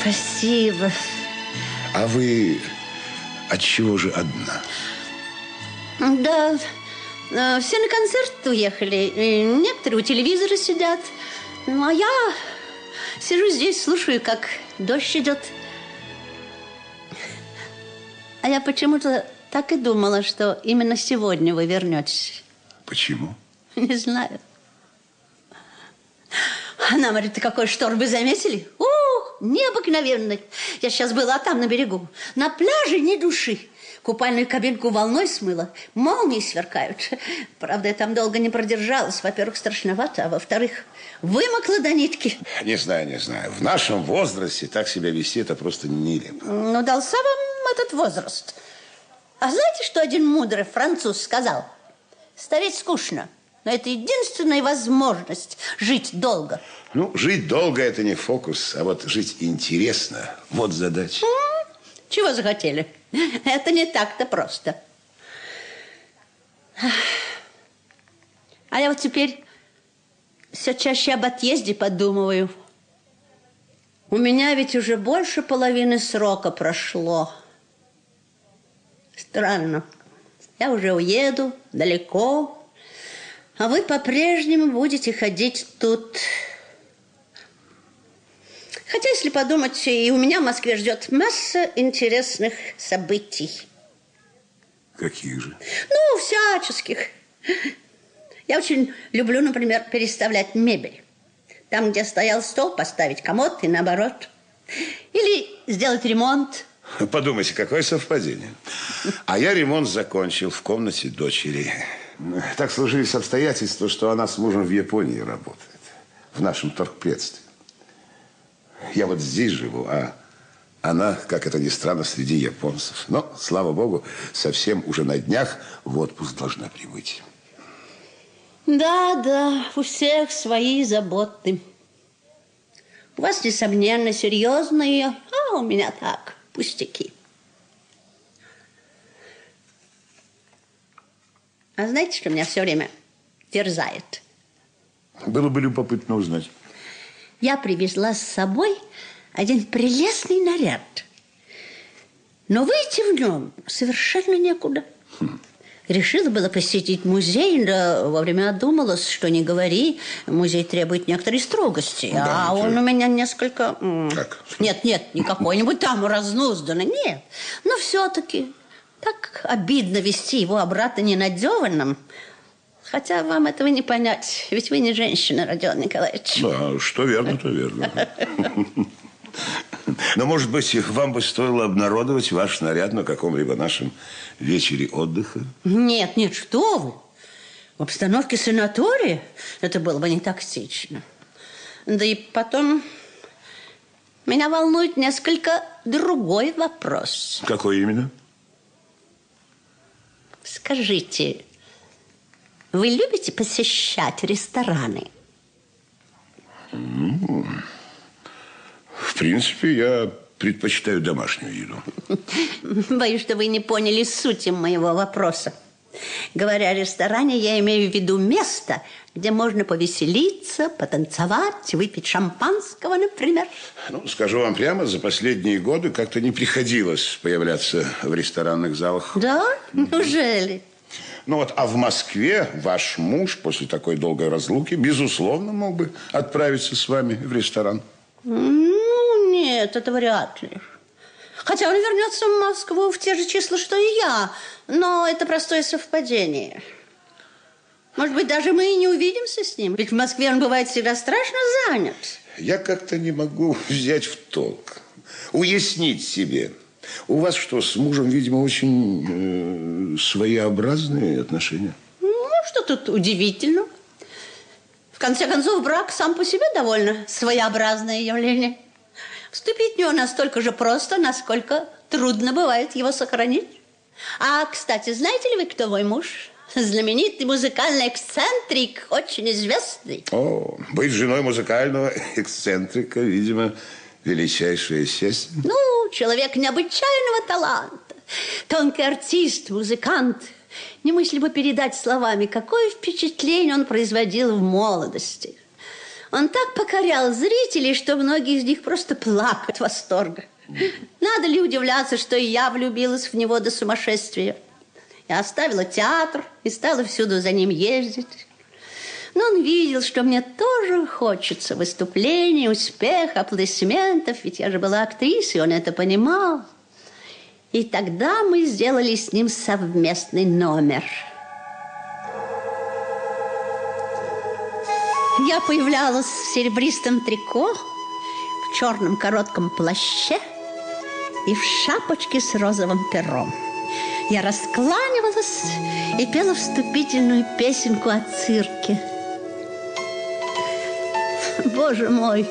спасибо. А вы от чего же одна? Да, э, все на концерт уехали. И Некоторые у телевизора сидят. Ну, а я... Сижу здесь, слушаю, как дождь идет. А я почему-то так и думала, что именно сегодня вы вернетесь. Почему? Не знаю. Она говорит, ты какой шторм, вы заметили? Необыкновенный. Я сейчас была там, на берегу. На пляже ни души. Купальную кабинку волной смыло. Молнии сверкают. Правда, я там долго не продержалась. Во-первых, страшновато, а во-вторых, вымокла до нитки. Не знаю, не знаю. В нашем возрасте так себя вести, это просто нелепо. Ну, дался вам этот возраст. А знаете, что один мудрый француз сказал? Стареть скучно, но это единственная возможность жить долго. Ну, жить долго – это не фокус, а вот жить интересно – вот задача. Чего захотели? Это не так-то просто. А я вот теперь все чаще об отъезде подумываю. У меня ведь уже больше половины срока прошло. Странно. Я уже уеду далеко, а вы по-прежнему будете ходить тут. Хотя, если подумать, и у меня в Москве ждет масса интересных событий. Каких же? Ну, всяческих. Я очень люблю, например, переставлять мебель. Там, где стоял стол, поставить комод и наоборот. Или сделать ремонт. Подумайте, какое совпадение. А я ремонт закончил в комнате дочери. Так сложились обстоятельства, что она с мужем в Японии работает. В нашем торгпредстве. Я вот здесь живу, а она, как это ни странно, среди японцев. Но, слава богу, совсем уже на днях в отпуск должна прибыть. Да, да, у всех свои заботы. У вас, несомненно, серьезные, а у меня так, пустяки. А знаете, что меня все время терзает? Было бы любопытно узнать. Я привезла с собой один прелестный наряд. Но выйти в нем совершенно некуда. Решила было посетить музей, да вовремя одумалась, что не говори, музей требует некоторой строгости. Да, а ничего. он у меня несколько... Как? Нет, нет, не какой-нибудь там разнузданный, нет. Но все-таки так обидно вести его обратно ненадеванным. Хотя вам этого не понять, ведь вы не женщина, Родион Николаевич. Да, что верно, то верно. Но, может быть, вам бы стоило обнародовать ваш наряд на каком-либо нашем вечере отдыха? Нет, нет, что вы. В обстановке санатория это было бы не тактично. Да и потом меня волнует несколько другой вопрос. Какой именно? Скажите, вы любите посещать рестораны? В принципе, я предпочитаю домашнюю еду. Боюсь, что вы не поняли сути моего вопроса. Говоря о ресторане, я имею в виду место, где можно повеселиться, потанцевать, выпить шампанского, например. Ну, скажу вам прямо, за последние годы как-то не приходилось появляться в ресторанных залах. Да? Неужели? Ну вот, а в Москве ваш муж после такой долгой разлуки, безусловно, мог бы отправиться с вами в ресторан. Ну, нет, это вряд ли. Хотя он вернется в Москву в те же числа, что и я. Но это простое совпадение. Может быть, даже мы и не увидимся с ним. Ведь в Москве он бывает всегда страшно занят. Я как-то не могу взять в толк, уяснить себе. У вас что, с мужем, видимо, очень э, своеобразные отношения? Ну, что тут удивительно? В конце концов, брак сам по себе довольно своеобразное явление. Вступить в него настолько же просто, насколько трудно бывает его сохранить. А, кстати, знаете ли вы, кто мой муж? Знаменитый музыкальный эксцентрик, очень известный. О, быть женой музыкального эксцентрика, видимо, величайшее счастье. Ну, человек необычайного таланта. Тонкий артист, музыкант. Немыслимо передать словами, какое впечатление он производил в молодости. Он так покорял зрителей, что многие из них просто плакали от восторга. Надо ли удивляться, что и я влюбилась в него до сумасшествия? Я оставила театр и стала всюду за ним ездить. Но он видел, что мне тоже хочется выступлений, успеха, аплодисментов, ведь я же была актрисой, он это понимал. И тогда мы сделали с ним совместный номер. Я появлялась в серебристом трико, в черном коротком плаще и в шапочке с розовым пером. Я раскланивалась и пела вступительную песенку о цирке. Боже мой,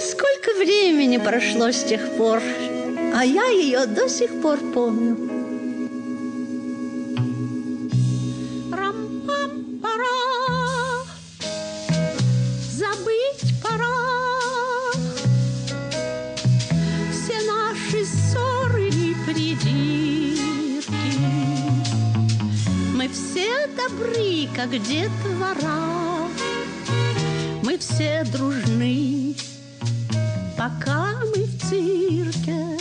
сколько времени прошло с тех пор, а я ее до сих пор помню. Добры, как детвора, мы все дружны, пока мы в цирке.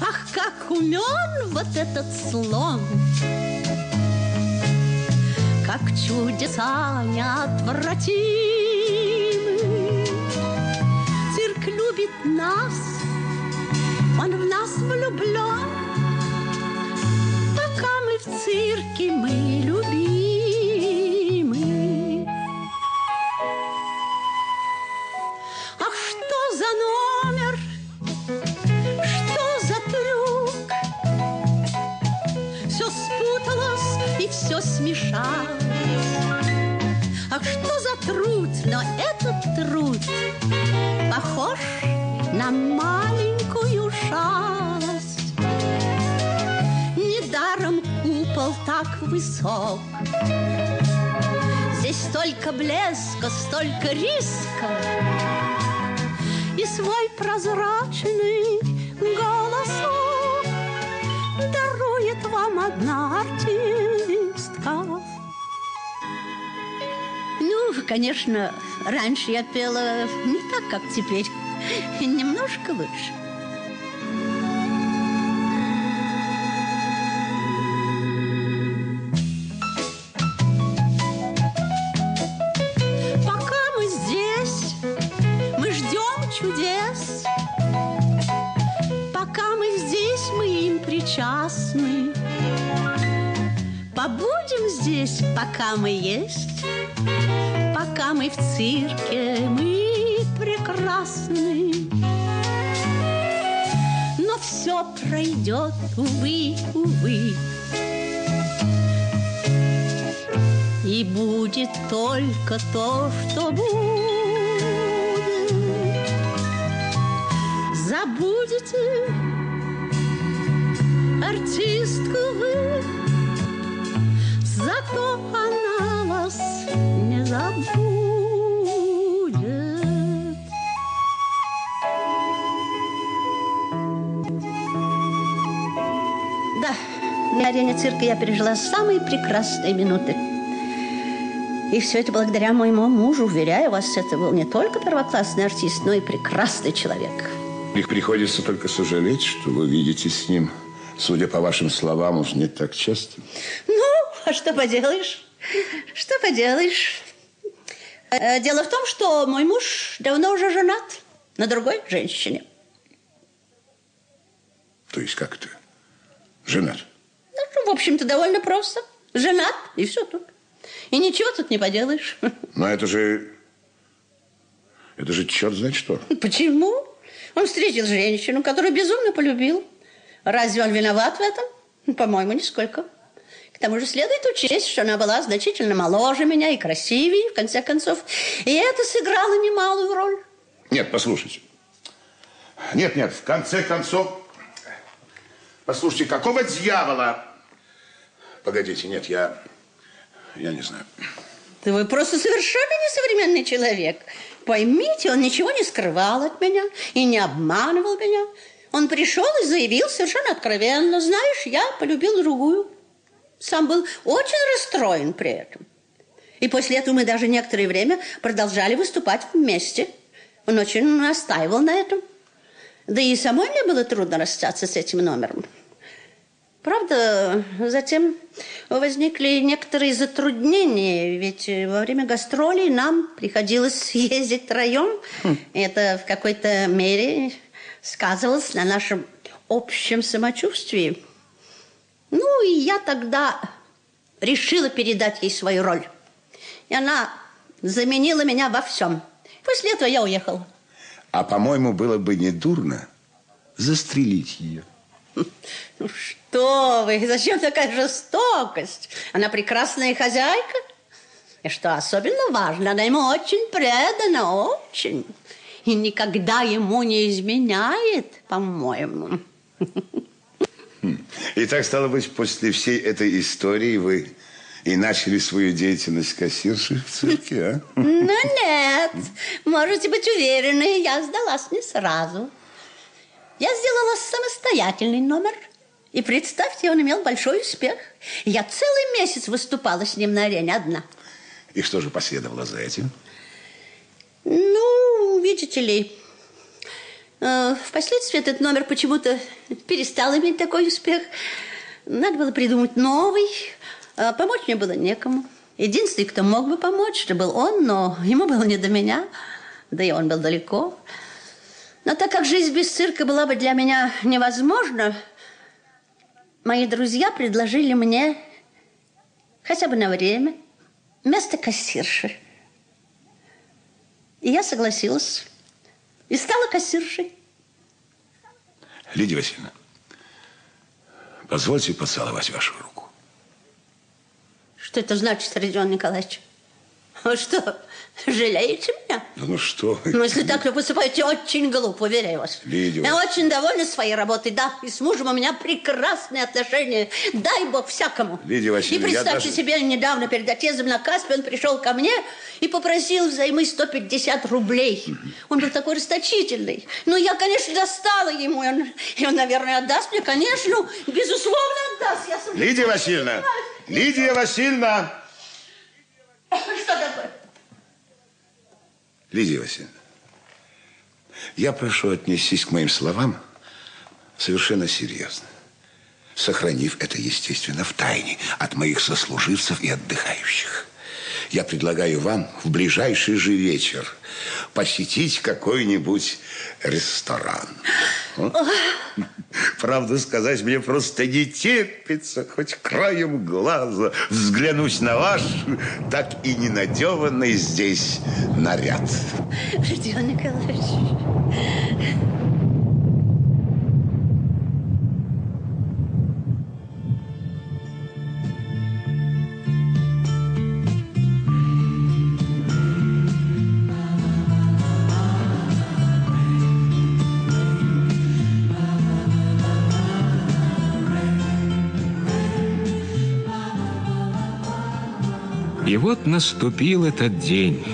Ах, как умен вот этот слон! Как чудеса неотвратимы! Цирк любит нас, он в нас влюблен. Цирке, мы любимы. Ах, что за номер? Что за трюк? Все спуталось и все смешалось. Ах, что за труд? Но этот труд похож на маленькую высок. Здесь столько блеска, столько риска и свой прозрачный голосок дарует вам одна артистка. Ну, конечно, раньше я пела не так, как теперь, немножко лучше. Пока мы есть. Пока мы в цирке, мы прекрасны. Но все пройдет, увы, увы. И будет только то, что будет. Забудете артистку вы, арене цирка я пережила самые прекрасные минуты. И все это благодаря моему мужу, уверяю вас, это был не только первоклассный артист, но и прекрасный человек. Их приходится только сожалеть, что вы видитесь с ним, судя по вашим словам, уж не так часто. Ну, а что поделаешь? Что поделаешь? Э, Дело в том, что мой муж давно уже женат на другой женщине. То есть как это? Женат? Ну, в общем-то, довольно просто. Женат, и все тут. И ничего тут не поделаешь. Но это же... Это же черт знает что. Почему? Он встретил женщину, которую безумно полюбил. Разве он виноват в этом? По-моему, нисколько. К тому же следует учесть, что она была значительно моложе меня и красивее, в конце концов. И это сыграло немалую роль. Нет, послушайте. Нет, нет, в конце концов... Послушайте, какого дьявола... Погодите, нет, я... Я не знаю. Да вы просто совершенно несовременный человек. Поймите, он ничего не скрывал от меня и не обманывал меня. Он пришел и заявил совершенно откровенно, знаешь, я полюбил другую. Сам был очень расстроен при этом. И после этого мы даже некоторое время продолжали выступать вместе. Он очень настаивал на этом. Да и самой мне было трудно расстаться с этим номером. Правда, затем возникли некоторые затруднения, ведь во время гастролей нам приходилось ездить втроем. Хм. Это в какой-то мере сказывалось на нашем общем самочувствии. Ну, и я тогда решила передать ей свою роль. И она заменила меня во всем. После этого я уехала. А, по-моему, было бы недурно застрелить ее. Ну что вы, зачем такая жестокость? Она прекрасная хозяйка. И что особенно важно, она ему очень предана, очень. И никогда ему не изменяет, по-моему. И так, стало быть, после всей этой истории вы и начали свою деятельность кассирши в цирке, а? Ну нет, можете быть уверены, я сдалась не сразу. Я сделала самостоятельный номер. И представьте, он имел большой успех. Я целый месяц выступала с ним на арене одна. И что же последовало за этим? Ну, видите ли, впоследствии этот номер почему-то перестал иметь такой успех. Надо было придумать новый. А помочь мне было некому. Единственный, кто мог бы помочь, это был он, но ему было не до меня. Да и он был далеко. Но так как жизнь без цирка была бы для меня невозможна, мои друзья предложили мне хотя бы на время место кассирши. И я согласилась. И стала кассиршей. Лидия Васильевна, позвольте поцеловать вашу руку. Что это значит, Родион Николаевич? Вы что, жалеете меня? Да ну что Ну, если так, то поступаете очень глупо, уверяю вас. Лидия. Я очень довольна своей работой, да. И с мужем у меня прекрасные отношения. Дай бог всякому. Лидия Васильевна, И представьте даже... себе, недавно перед отъездом на Каспий он пришел ко мне и попросил взаймы 150 рублей. Он был такой расточительный. Ну, я, конечно, достала ему. И он, и он наверное, отдаст мне, конечно. Безусловно, отдаст. Я Лидия Васильевна! Лидия Васильевна! Что такое? Лидия Васильевна, я прошу отнестись к моим словам совершенно серьезно, сохранив это, естественно, в тайне от моих сослуживцев и отдыхающих. Я предлагаю вам в ближайший же вечер посетить какой-нибудь ресторан. Правду сказать, мне просто не терпится хоть краем глаза взглянуть на ваш так и ненадеванный здесь наряд. Родион Николаевич... вот наступил этот день,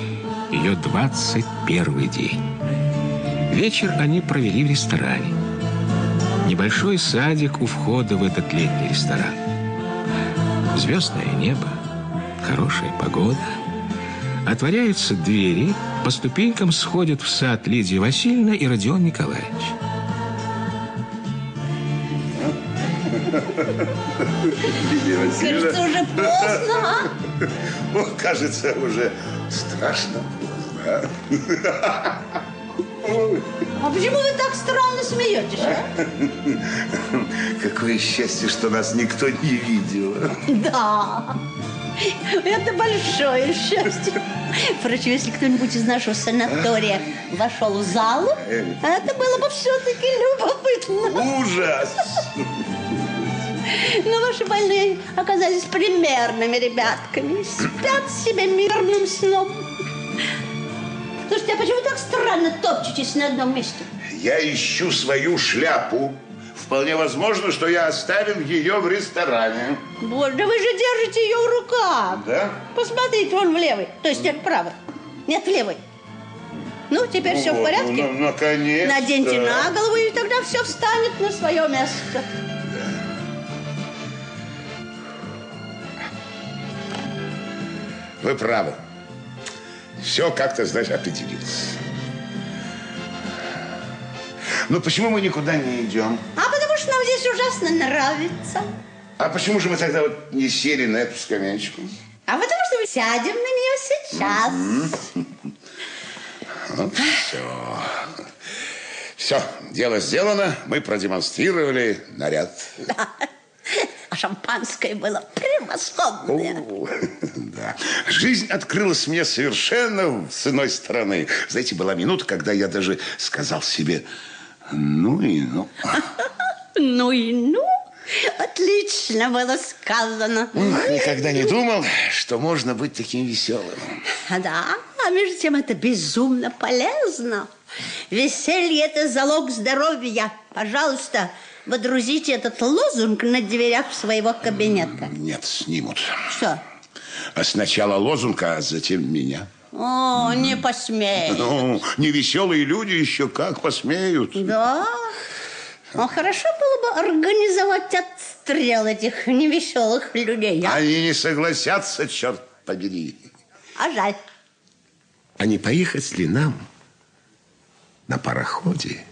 ее 21 день. Вечер они провели в ресторане. Небольшой садик у входа в этот летний ресторан. Звездное небо, хорошая погода. Отворяются двери, по ступенькам сходят в сад Лидия Васильевна и Родион Николаевич. Кажется, уже поздно, а? О, кажется, уже страшно поздно. А почему вы так странно смеетесь? А? Какое счастье, что нас никто не видел. Да, это большое счастье. Впрочем, если кто-нибудь из нашего санатория вошел в залу, это было бы все-таки любопытно. Ужас! Но ваши больные оказались примерными ребятками. Спят себе мирным сном. Слушайте, а почему так странно топчетесь на одном месте? Я ищу свою шляпу. Вполне возможно, что я оставил ее в ресторане. Боже, вы же держите ее в руках. Да? Посмотрите, вон в левой. То есть нет, правой. Нет, в левой. Ну, теперь Ну все в вот, порядке? ну, ну, наконец-то. Наденьте на голову, и тогда все встанет на свое место. Вы правы. Все как-то, знаешь, определилось. Ну, почему мы никуда не идем? А потому что нам здесь ужасно нравится. А почему же мы тогда вот не сели на эту скамеечку? А потому что мы сядем на нее сейчас. Вот все. Все, дело сделано. Мы продемонстрировали наряд. Да. А шампанское было превосходное. О, да. Жизнь открылась мне совершенно с иной стороны. Знаете, была минута, когда я даже сказал себе, ну и ну. Ну и ну. Отлично было сказано. Никогда не думал, что можно быть таким веселым. Да, а между тем это безумно полезно. Веселье – это залог здоровья. Пожалуйста, водрузите этот лозунг на дверях своего кабинета. Нет, снимут. Что? А сначала лозунг, а затем меня. О, не посмею. Ну, невеселые люди еще как посмеют. Да? Ну, хорошо было бы организовать отстрел этих невеселых людей. А, Они не согласятся, черт побери. а жаль. А не поехать ли нам на пароходе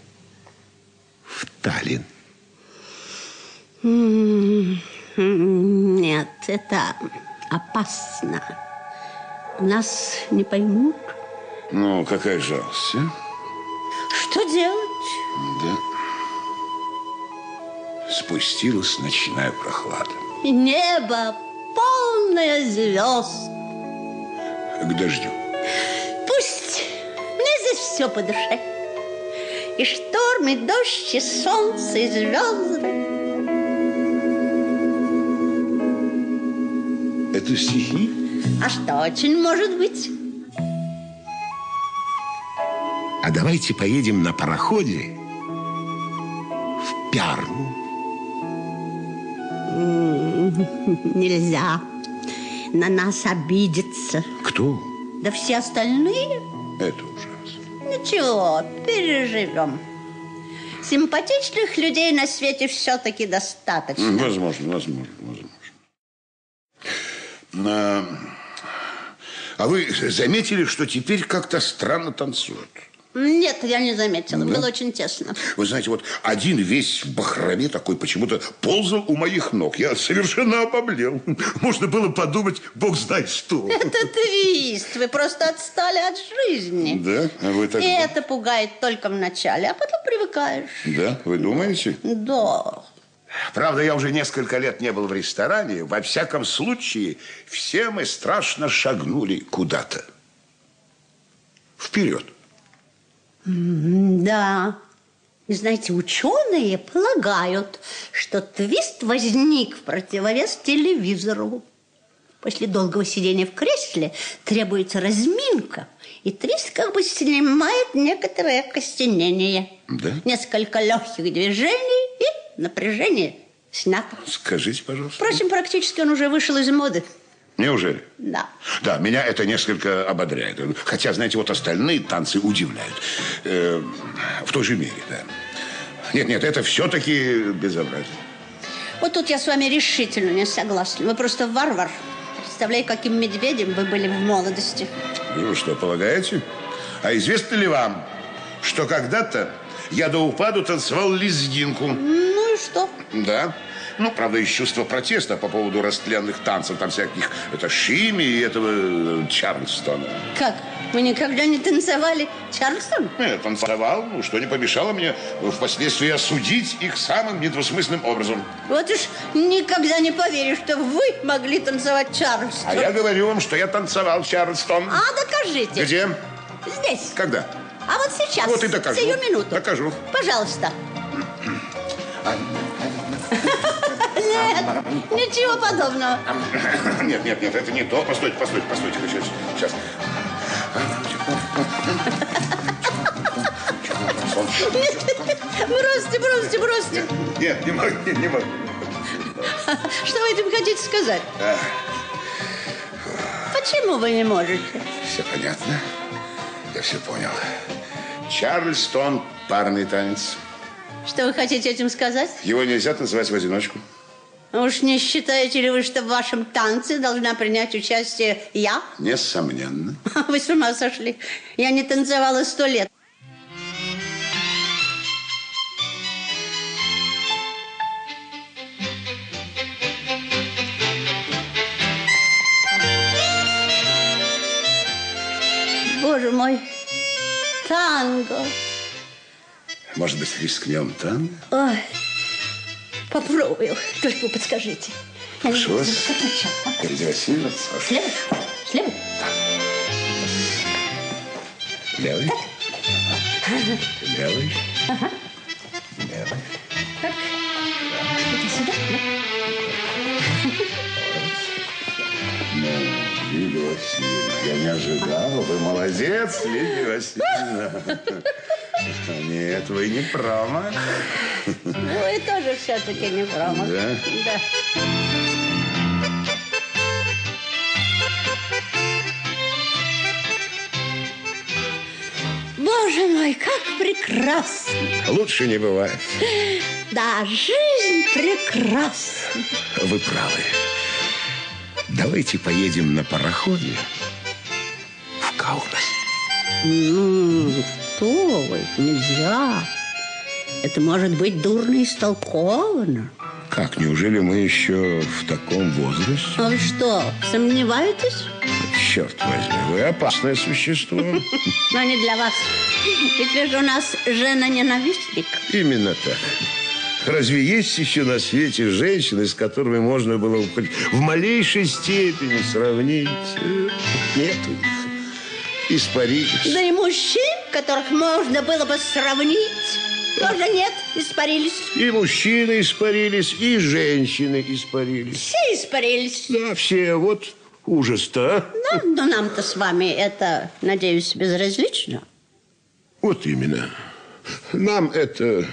в Таллин? Нет, это опасно. Нас не поймут. Ну, какая жалость, а? Что делать? Да. Спустилась ночная прохлада. И небо полное звезд. К дождю. Пусть. Мне здесь все по душе. И шторм, и дождь, и солнце, и звезды. Это стихи? А что очень может быть? А давайте поедем на пароходе в Пярну. Нельзя. На нас обидеться. Кто? Да все остальные. Это ужасно. Ничего, переживем. Симпатичных людей на свете все-таки достаточно. Возможно, возможно. А, вы заметили, что теперь как-то странно танцуют? Нет, я не заметила. Было очень тесно. Вы знаете, вот один весь в бахроме такой почему-то ползал у моих ног. Я совершенно обомлел. Можно было подумать, бог знает что. Это твист. Вы просто отстали от жизни. Да? А вы так... И это пугает только в начале, а потом привыкаешь. Да? Вы думаете? Да. Правда, я уже несколько лет не был в ресторане. Во всяком случае, все мы страшно шагнули куда-то. Вперед. Да. Знаете, ученые полагают, что твист возник в противовес телевизору. После долгого сидения в кресле требуется разминка, и твист как бы снимает некоторое окостенение. Да? Несколько легких движений и напряжение снято. Скажите, пожалуйста. Впрочем, практически он уже вышел из моды. Неужели? Да. Да, меня это несколько ободряет. Хотя, знаете, вот остальные танцы удивляют. Э, в той же мере, да. Нет, нет, это все-таки безобразие. Вот тут я с вами решительно не согласна. Вы просто варвар. Представляю, каким медведем вы были в молодости. Вы что, полагаете? А известно ли вам, что когда-то я до упаду танцевал лезгинку? Ну и что? Да. Ну, правда, из чувства протеста по поводу растленных танцев, там всяких, это Шими и этого э, Чарльстона. Как? Вы никогда не танцевали Чарльстон? Я танцевал, ну, что не помешало мне впоследствии осудить их самым недвусмысленным образом. Вот уж никогда не поверю, что вы могли танцевать Чарльстон. А я говорю вам, что я танцевал Чарльстон. А, докажите. Где? Здесь. Когда? А вот сейчас. Вот и докажу. Сию минуту. Докажу. Пожалуйста. Нет, ничего подобного. Нет, нет, нет, это не то. Постойте, постойте, постойте. Сейчас. сейчас. Бросьте, бросьте, бросьте. Нет, не могу, не могу. Что вы этим хотите сказать? Почему вы не можете? Все понятно. Я все понял. Чарльстон – парный танец. Что вы хотите этим сказать? Его нельзя танцевать в одиночку. А уж не считаете ли вы, что в вашем танце должна принять участие я? Несомненно. Вы с ума сошли. Я не танцевала сто лет. Боже мой, танго! Танго! Может быть, рискнем танго? Ой, попробую. Только вы подскажите. Прошу вас. Лидия Васильевна, Слева? Слева? левый. Левый. Левый. Это сюда? да? Васильевна, я не ожидал. Вы молодец, Лидия Васильевна. Нет, вы не промах. Вы тоже все-таки не промах. Да? Да. Боже мой, как прекрасно! Лучше не бывает. Да, жизнь прекрасна. Вы правы. Давайте поедем на пароходе в Каунас. Ну, что вы, нельзя. Это может быть дурно истолковано. Как, неужели мы еще в таком возрасте? А вы что, сомневаетесь? Черт возьми, вы опасное существо. Но не для вас. Ведь вы же у нас жена-ненавистник. Именно так. Разве есть еще на свете женщины, с которыми можно было бы хоть в малейшей степени сравнить? Нету их. Испарились. Да и мужчин, которых можно было бы сравнить, тоже нет, испарились. И мужчины испарились, и женщины испарились. Все испарились. Да, все. Вот ужас-то, а? Ну, но нам-то с вами это, надеюсь, безразлично. Вот именно. Нам это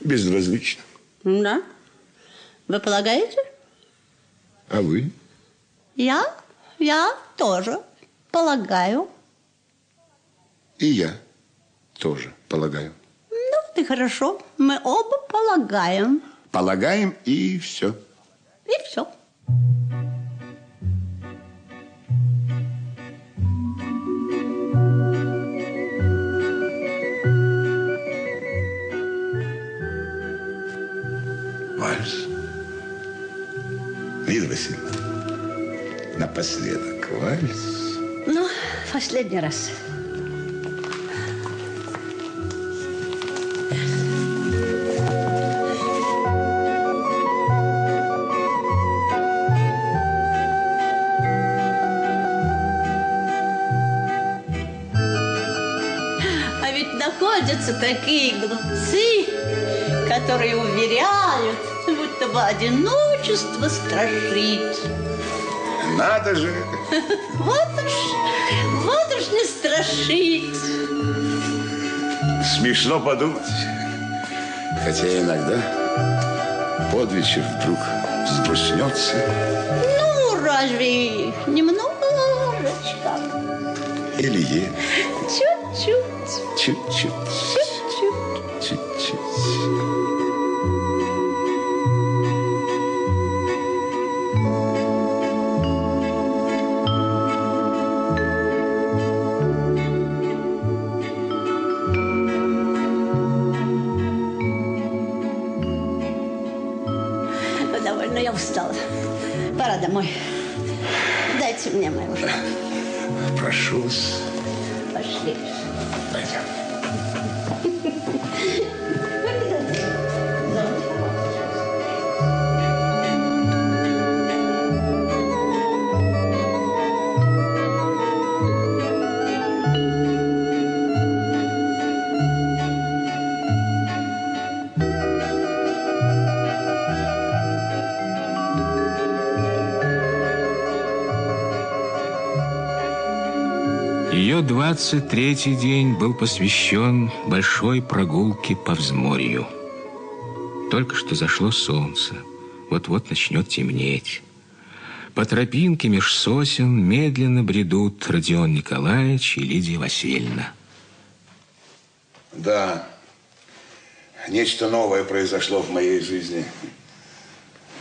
безразлично. Да? Вы полагаете? А вы? Я? Я тоже полагаю. И я тоже полагаю. Ну, ты хорошо. Мы оба полагаем. Полагаем, и все. И все. Вальс. Лидия Васильевна, напоследок вальс. Ну, последний раз. А ведь находятся такие глупцы, которые уверяют, будто бы одиночество страшит. Надо же. Вот уж, вот уж не страшит. Смешно подумать. Хотя иногда под вечер вдруг взгрустнется Ну, разве немножечко? или е Чуть-чуть, чуть-чуть, чуть-чуть. 23-й день был посвящен большой прогулке по взморью. Только что зашло солнце, вот-вот начнет темнеть. По тропинке меж сосен медленно бредут Родион Николаевич и Лидия Васильевна. Да, нечто новое произошло в моей жизни.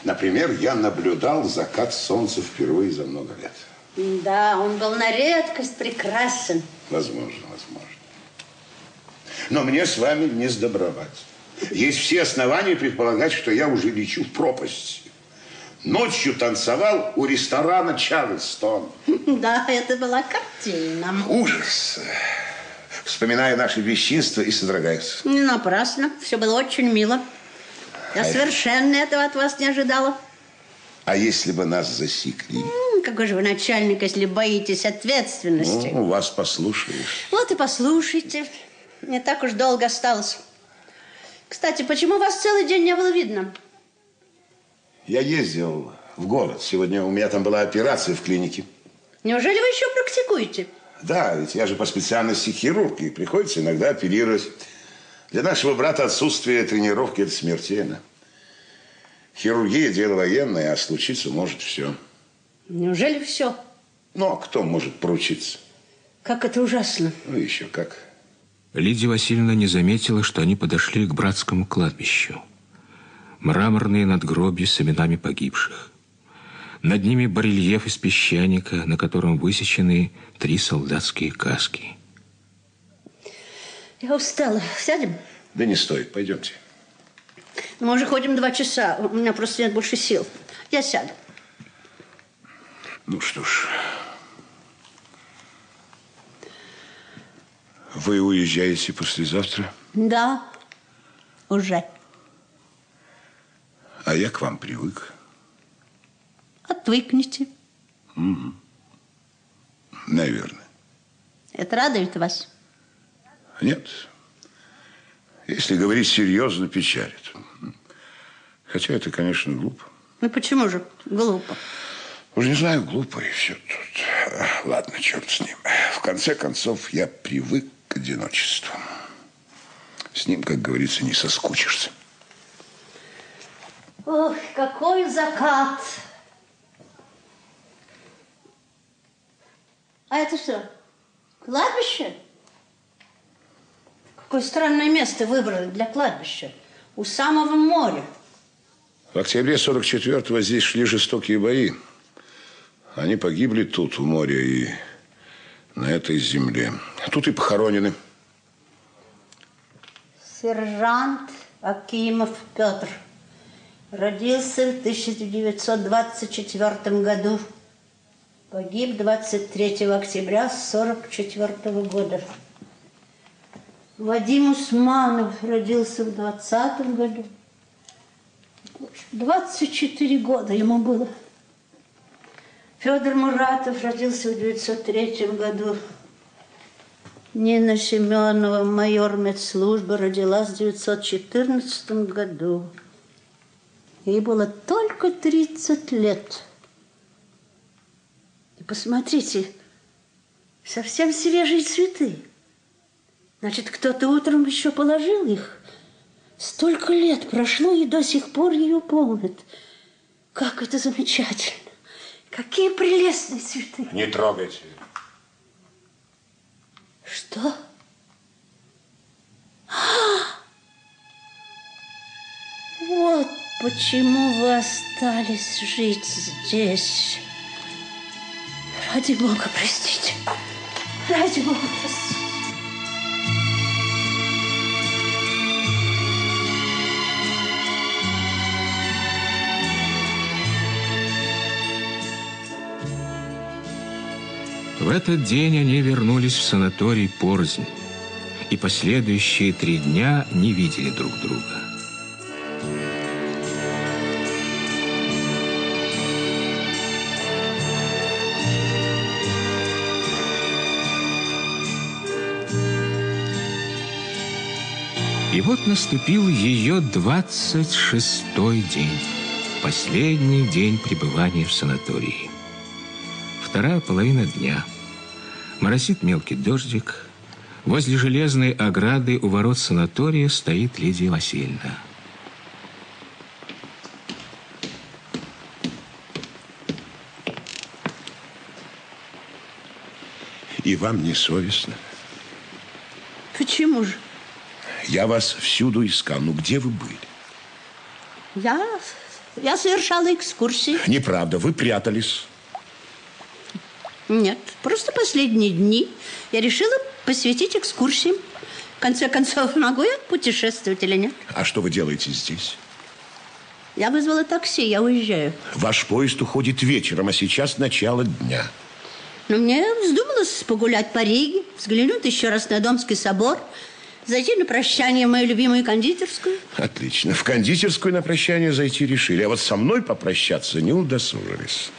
Например, я наблюдал закат солнца впервые за много лет. Да, он был на редкость прекрасен. Возможно, возможно. Но мне с вами не сдобровать. Есть все основания предполагать, что я уже лечу в пропасть. Ночью танцевал у ресторана Чарльстон. Да, это была картина. Ужас. вспоминая наше бесчинство и содрогаются. Не напрасно. Все было очень мило. Я совершенно этого от вас не ожидала. А если бы нас засекли? Какой же вы начальник, если боитесь ответственности? Ну, вас послушаешь. Вот и послушайте. Не так уж долго осталось. Кстати, почему вас целый день не было видно? Я ездил в город. Сегодня у меня там была операция в клинике. Неужели вы еще практикуете? Да, ведь я же по специальности хирург, и приходится иногда оперировать. Для нашего брата отсутствие тренировки – это смертельно. Хирургия – дело военное, а случиться может все. Неужели все? Ну, а кто может поручиться? Как это ужасно. Ну, еще как. Лидия Васильевна не заметила, что они подошли к братскому кладбищу. Мраморные надгробья с именами погибших. Над ними барельеф из песчаника, на котором высечены три солдатские каски. Я устала. Сядем? Да не стоит, пойдемте. Мы уже ходим два часа. У меня просто нет больше сил. Я сяду. Ну что ж. Вы уезжаете послезавтра, Да, уже. а я к вам привык. Отвыкните. Наверное. Это радует вас? Нет. Если говорить серьезно, печалит. Хотя это, конечно, глупо. Ну почему же глупо? Уж не знаю, глупо и все тут. Ладно, черт с ним. В конце концов, я привык к одиночеству. С ним, как говорится, не соскучишься. Ох, какой закат! А это что, кладбище? Какое странное место выбрали для кладбища. У самого моря. В октябре 44-го здесь шли жестокие бои. Они погибли тут, у моря, и на этой земле. Тут и похоронены. Сержант Акимов Петр. Родился в 1924 году. Погиб 23 октября 1944 года. Вадим Усманов родился в 20 году. 24 года ему было. Федор Муратов родился в 1903 году. Нина Семенова, майор медслужбы, родилась в 1914 году. Ей было только 30 лет. И посмотрите, совсем свежие цветы. Значит, кто-то утром еще положил их. Столько лет прошло, и до сих пор ее помнят. Как это замечательно. Какие прелестные цветы. Не трогайте. Что? Вот почему вы остались жить здесь. Ради Бога, простите. Ради Бога, простите. В этот день они вернулись в санаторий Порзнь и последующие три дня не видели друг друга. И вот наступил ее 26-й день, последний день пребывания в санатории. Вторая половина дня. Моросит мелкий дождик. Возле железной ограды у ворот санатория стоит Лидия Васильевна. И вам не совестно? Почему же? Я вас всюду искал. Ну, где вы были? Я, я совершала экскурсии. Неправда, вы прятались. Нет, просто последние дни я решила посвятить экскурсиям. В конце концов, могу я путешествовать или нет? А что вы делаете здесь? Я вызвала такси, я уезжаю. Ваш поезд уходит вечером, а сейчас начало дня. Но мне вздумалось погулять по Риге, взглянуть еще раз на Домский собор, зайти на прощание в мою любимую кондитерскую. Отлично. В кондитерскую на прощание зайти решили, а вот со мной попрощаться не удосужились.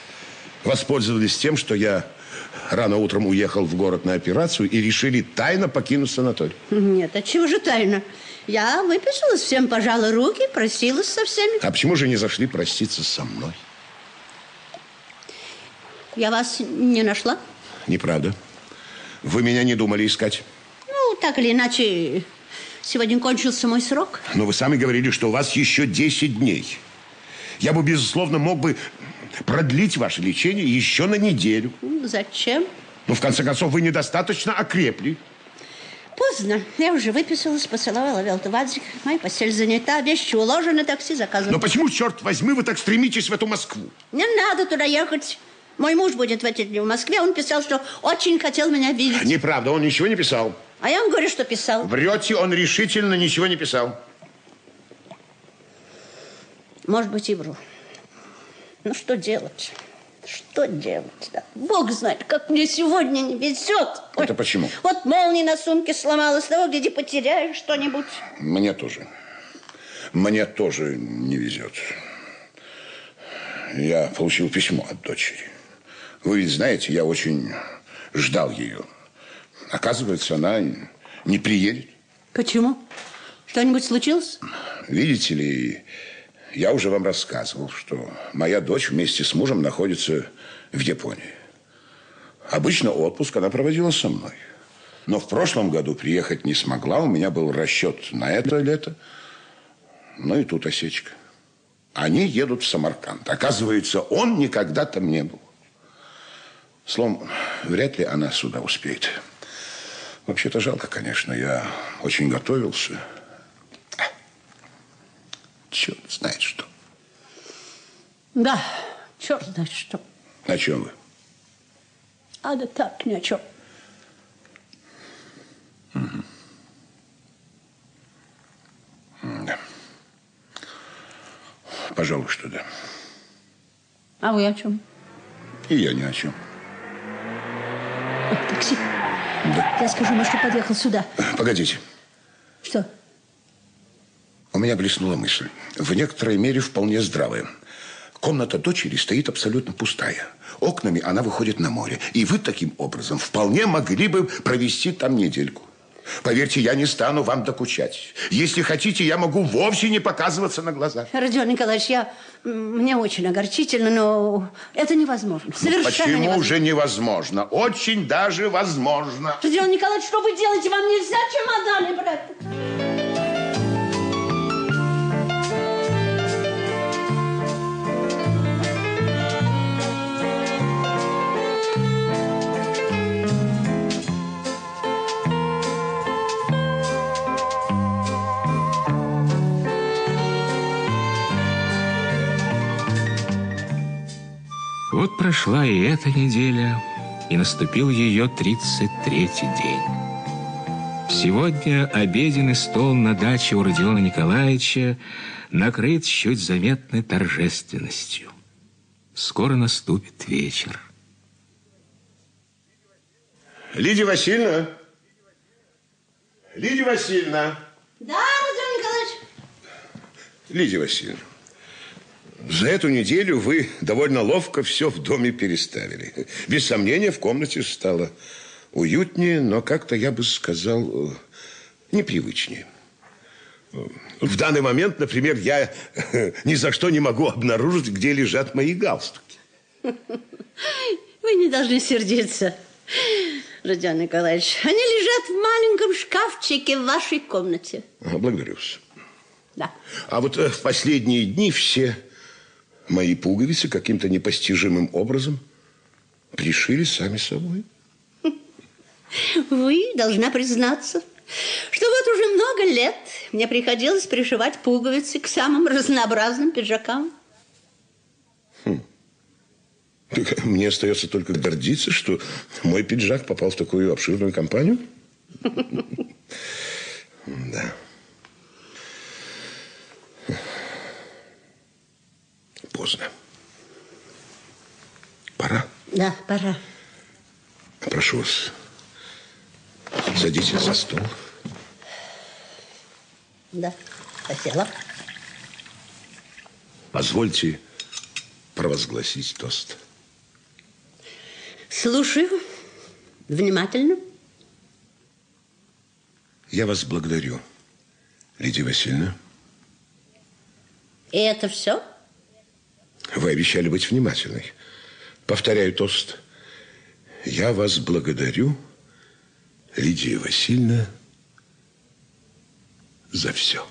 Воспользовались тем, что я рано утром уехал в город на операцию и решили тайно покинуть санаторий. Нет, а чего же тайно? Я выписалась, всем пожала руки, просилась со всеми. А почему же не зашли проститься со мной? Я вас не нашла? Неправда. Вы меня не думали искать. Ну, так или иначе, сегодня кончился мой срок. Но вы сами говорили, что у вас еще 10 дней. Я бы, безусловно, мог бы продлить ваше лечение еще на неделю. Зачем? Но, в конце концов, вы недостаточно окрепли. Поздно. Я уже выписалась, поцеловала Велту Вадзик. Моя постель занята, вещи уложены, такси заказано. Но почему, черт возьми, вы так стремитесь в эту Москву? Не надо туда ехать. Мой муж будет в эти дни в Москве. Он писал, что очень хотел меня видеть. Неправда, он ничего не писал. А я вам говорю, что писал. Врете, он решительно ничего не писал. Может быть, и вру. Ну, что делать? Что делать? Да? Бог знает, как мне сегодня не везет. Ой, Это почему? Вот молния на сумке сломалась, того, где потеряешь что-нибудь. Мне тоже. Мне тоже не везет. Я получил письмо от дочери. Вы ведь знаете, я очень ждал ее. Оказывается, она не приедет. Почему? Что-нибудь случилось? Видите ли, я уже вам рассказывал, что моя дочь вместе с мужем находится в Японии. Обычно отпуск она проводила со мной. Но в прошлом году приехать не смогла. У меня был расчет на это лето. Ну и тут осечка. Они едут в Самарканд. Оказывается, он никогда там не был. Словом, вряд ли она сюда успеет. Вообще-то жалко, конечно. Я очень готовился. Черт знает что. Да, черт знает что. О чем вы? А да так, ни о чем. Да. Пожалуй, что да. А вы о чем? И я ни о чем. О, такси. Да. Я скажу, может, что подъехал сюда. Погодите. Что? Меня блеснула мысль. В некоторой мере вполне здравая. Комната дочери стоит абсолютно пустая. Окнами она выходит на море. И вы таким образом вполне могли бы провести там недельку. Поверьте, я не стану вам докучать. Если хотите, я могу вовсе не показываться на глаза. Родион Николаевич, я, мне очень огорчительно, но это невозможно. Совершенно Почему невозможно. же невозможно? Очень даже возможно. Родион Николаевич, что вы делаете? Вам нельзя чемоданы брать? Вот прошла и эта неделя, и наступил ее 33-й день. Сегодня обеденный стол на даче у Родиона Николаевича накрыт чуть заметной торжественностью. Скоро наступит вечер. Лидия Васильевна. Лидия Васильевна. Да, Родион Николаевич. Лидия Васильевна, за эту неделю вы довольно ловко все в доме переставили. Без сомнения, в комнате стало уютнее, но как-то, я бы сказал, э, непривычнее. В данный момент, например, я э, ни за что не могу обнаружить, где лежат мои галстуки. Вы не должны сердиться, Родион Николаевич. Они лежат в маленьком шкафчике в вашей комнате. Благодарю вас. Да. А вот э, в последние дни все мои пуговицы каким-то непостижимым образом пришили сами собой. Вы должна признаться, что вот уже много лет мне приходилось пришивать пуговицы к самым разнообразным пиджакам. Так Мне остается только гордиться, что мой пиджак попал в такую обширную компанию. Да. Поздно. Пора. Да, пора. Прошу вас, садитесь за стол. Да, хотела. Позвольте провозгласить тост. Слушаю внимательно. Я вас благодарю, Лидия Васильевна. И это все? Вы обещали быть внимательной. Повторяю тост. Я вас благодарю, Лидия Васильевна, за все.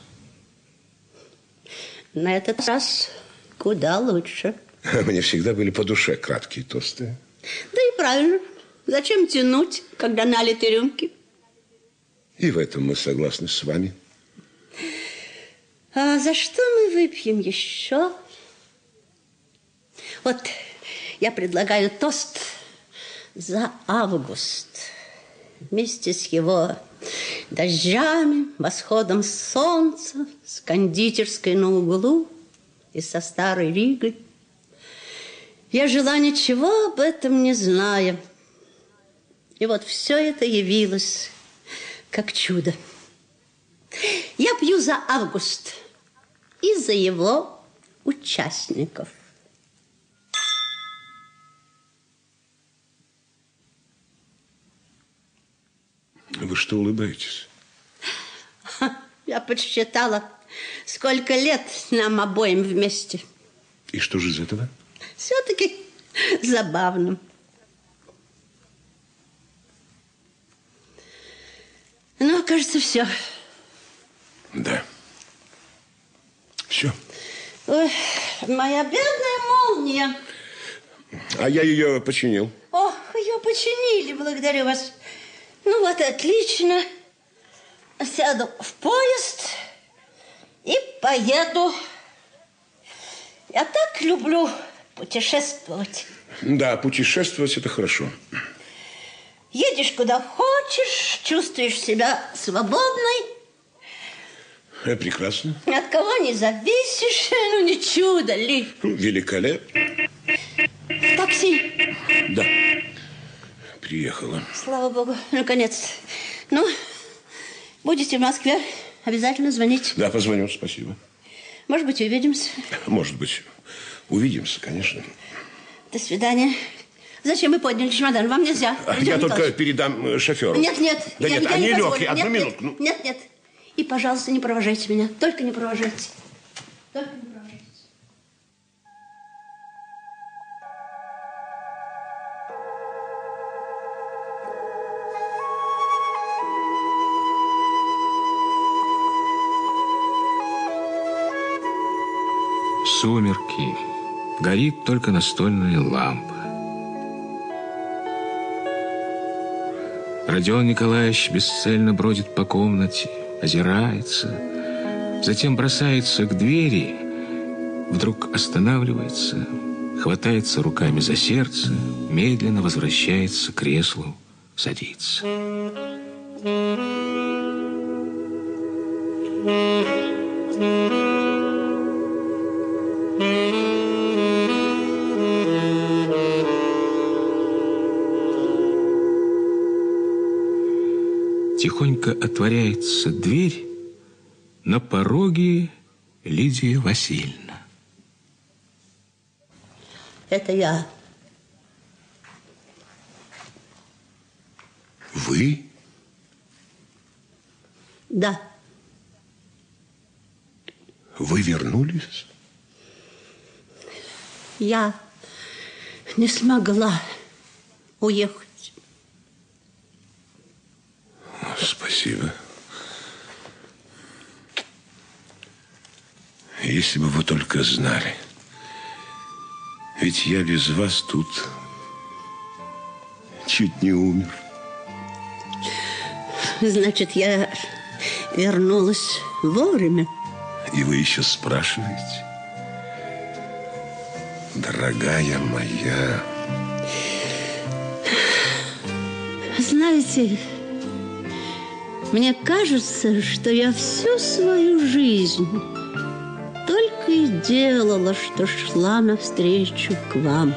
На этот раз куда лучше. Мне всегда были по душе краткие тосты. Да и правильно. Зачем тянуть, когда налиты рюмки? И в этом мы согласны с вами. А за что мы выпьем еще? Вот я предлагаю тост за август. Вместе с его дождями, восходом солнца, с кондитерской на углу и со старой Ригой. Я жила ничего об этом не зная. И вот все это явилось как чудо. Я пью за август и за его участников. Вы что улыбаетесь? Я подсчитала, сколько лет нам обоим вместе. И что же из этого? Все-таки забавно. Ну, кажется, все. Да. Все. Ой, моя бедная молния. А я ее починил. Ох, ее починили, благодарю вас. Ну вот, отлично. Сяду в поезд и поеду. Я так люблю путешествовать. Да, путешествовать это хорошо. Едешь куда хочешь, чувствуешь себя свободной, Э, Прекрасно. от кого не зависишь. Ну, не чудо ли? Великолепно. В такси. Да. Приехала. Слава богу, наконец. Ну, будете в Москве, обязательно звоните. Да, позвоню, спасибо. Может быть, увидимся. Может быть, увидимся, конечно. До свидания. Зачем вы подняли чемодан? Вам нельзя. А Артем Я только Николаевич. передам э, шоферу. Нет, нет. Да я- нет, я они не позволю. легкие. Одну Нет, минутку. Нет, нет, нет. И, пожалуйста, не провожайте меня. Только не провожайте. Только не Сумерки. Горит только настольная лампа. Родион Николаевич бесцельно бродит по комнате, озирается, затем бросается к двери, вдруг останавливается, хватается руками за сердце, медленно возвращается к креслу, садится. Тихонько отворяется дверь, на пороге Лидия Васильевна. Это я. Вы? Да. Вы вернулись? Я не смогла уехать. Спасибо. Если бы вы только знали. Ведь я без вас тут чуть не умер. Значит, я вернулась вовремя. И вы еще спрашиваете? Дорогая моя, Знаете, мне кажется, что я всю свою жизнь только и делала, что шла навстречу к вам.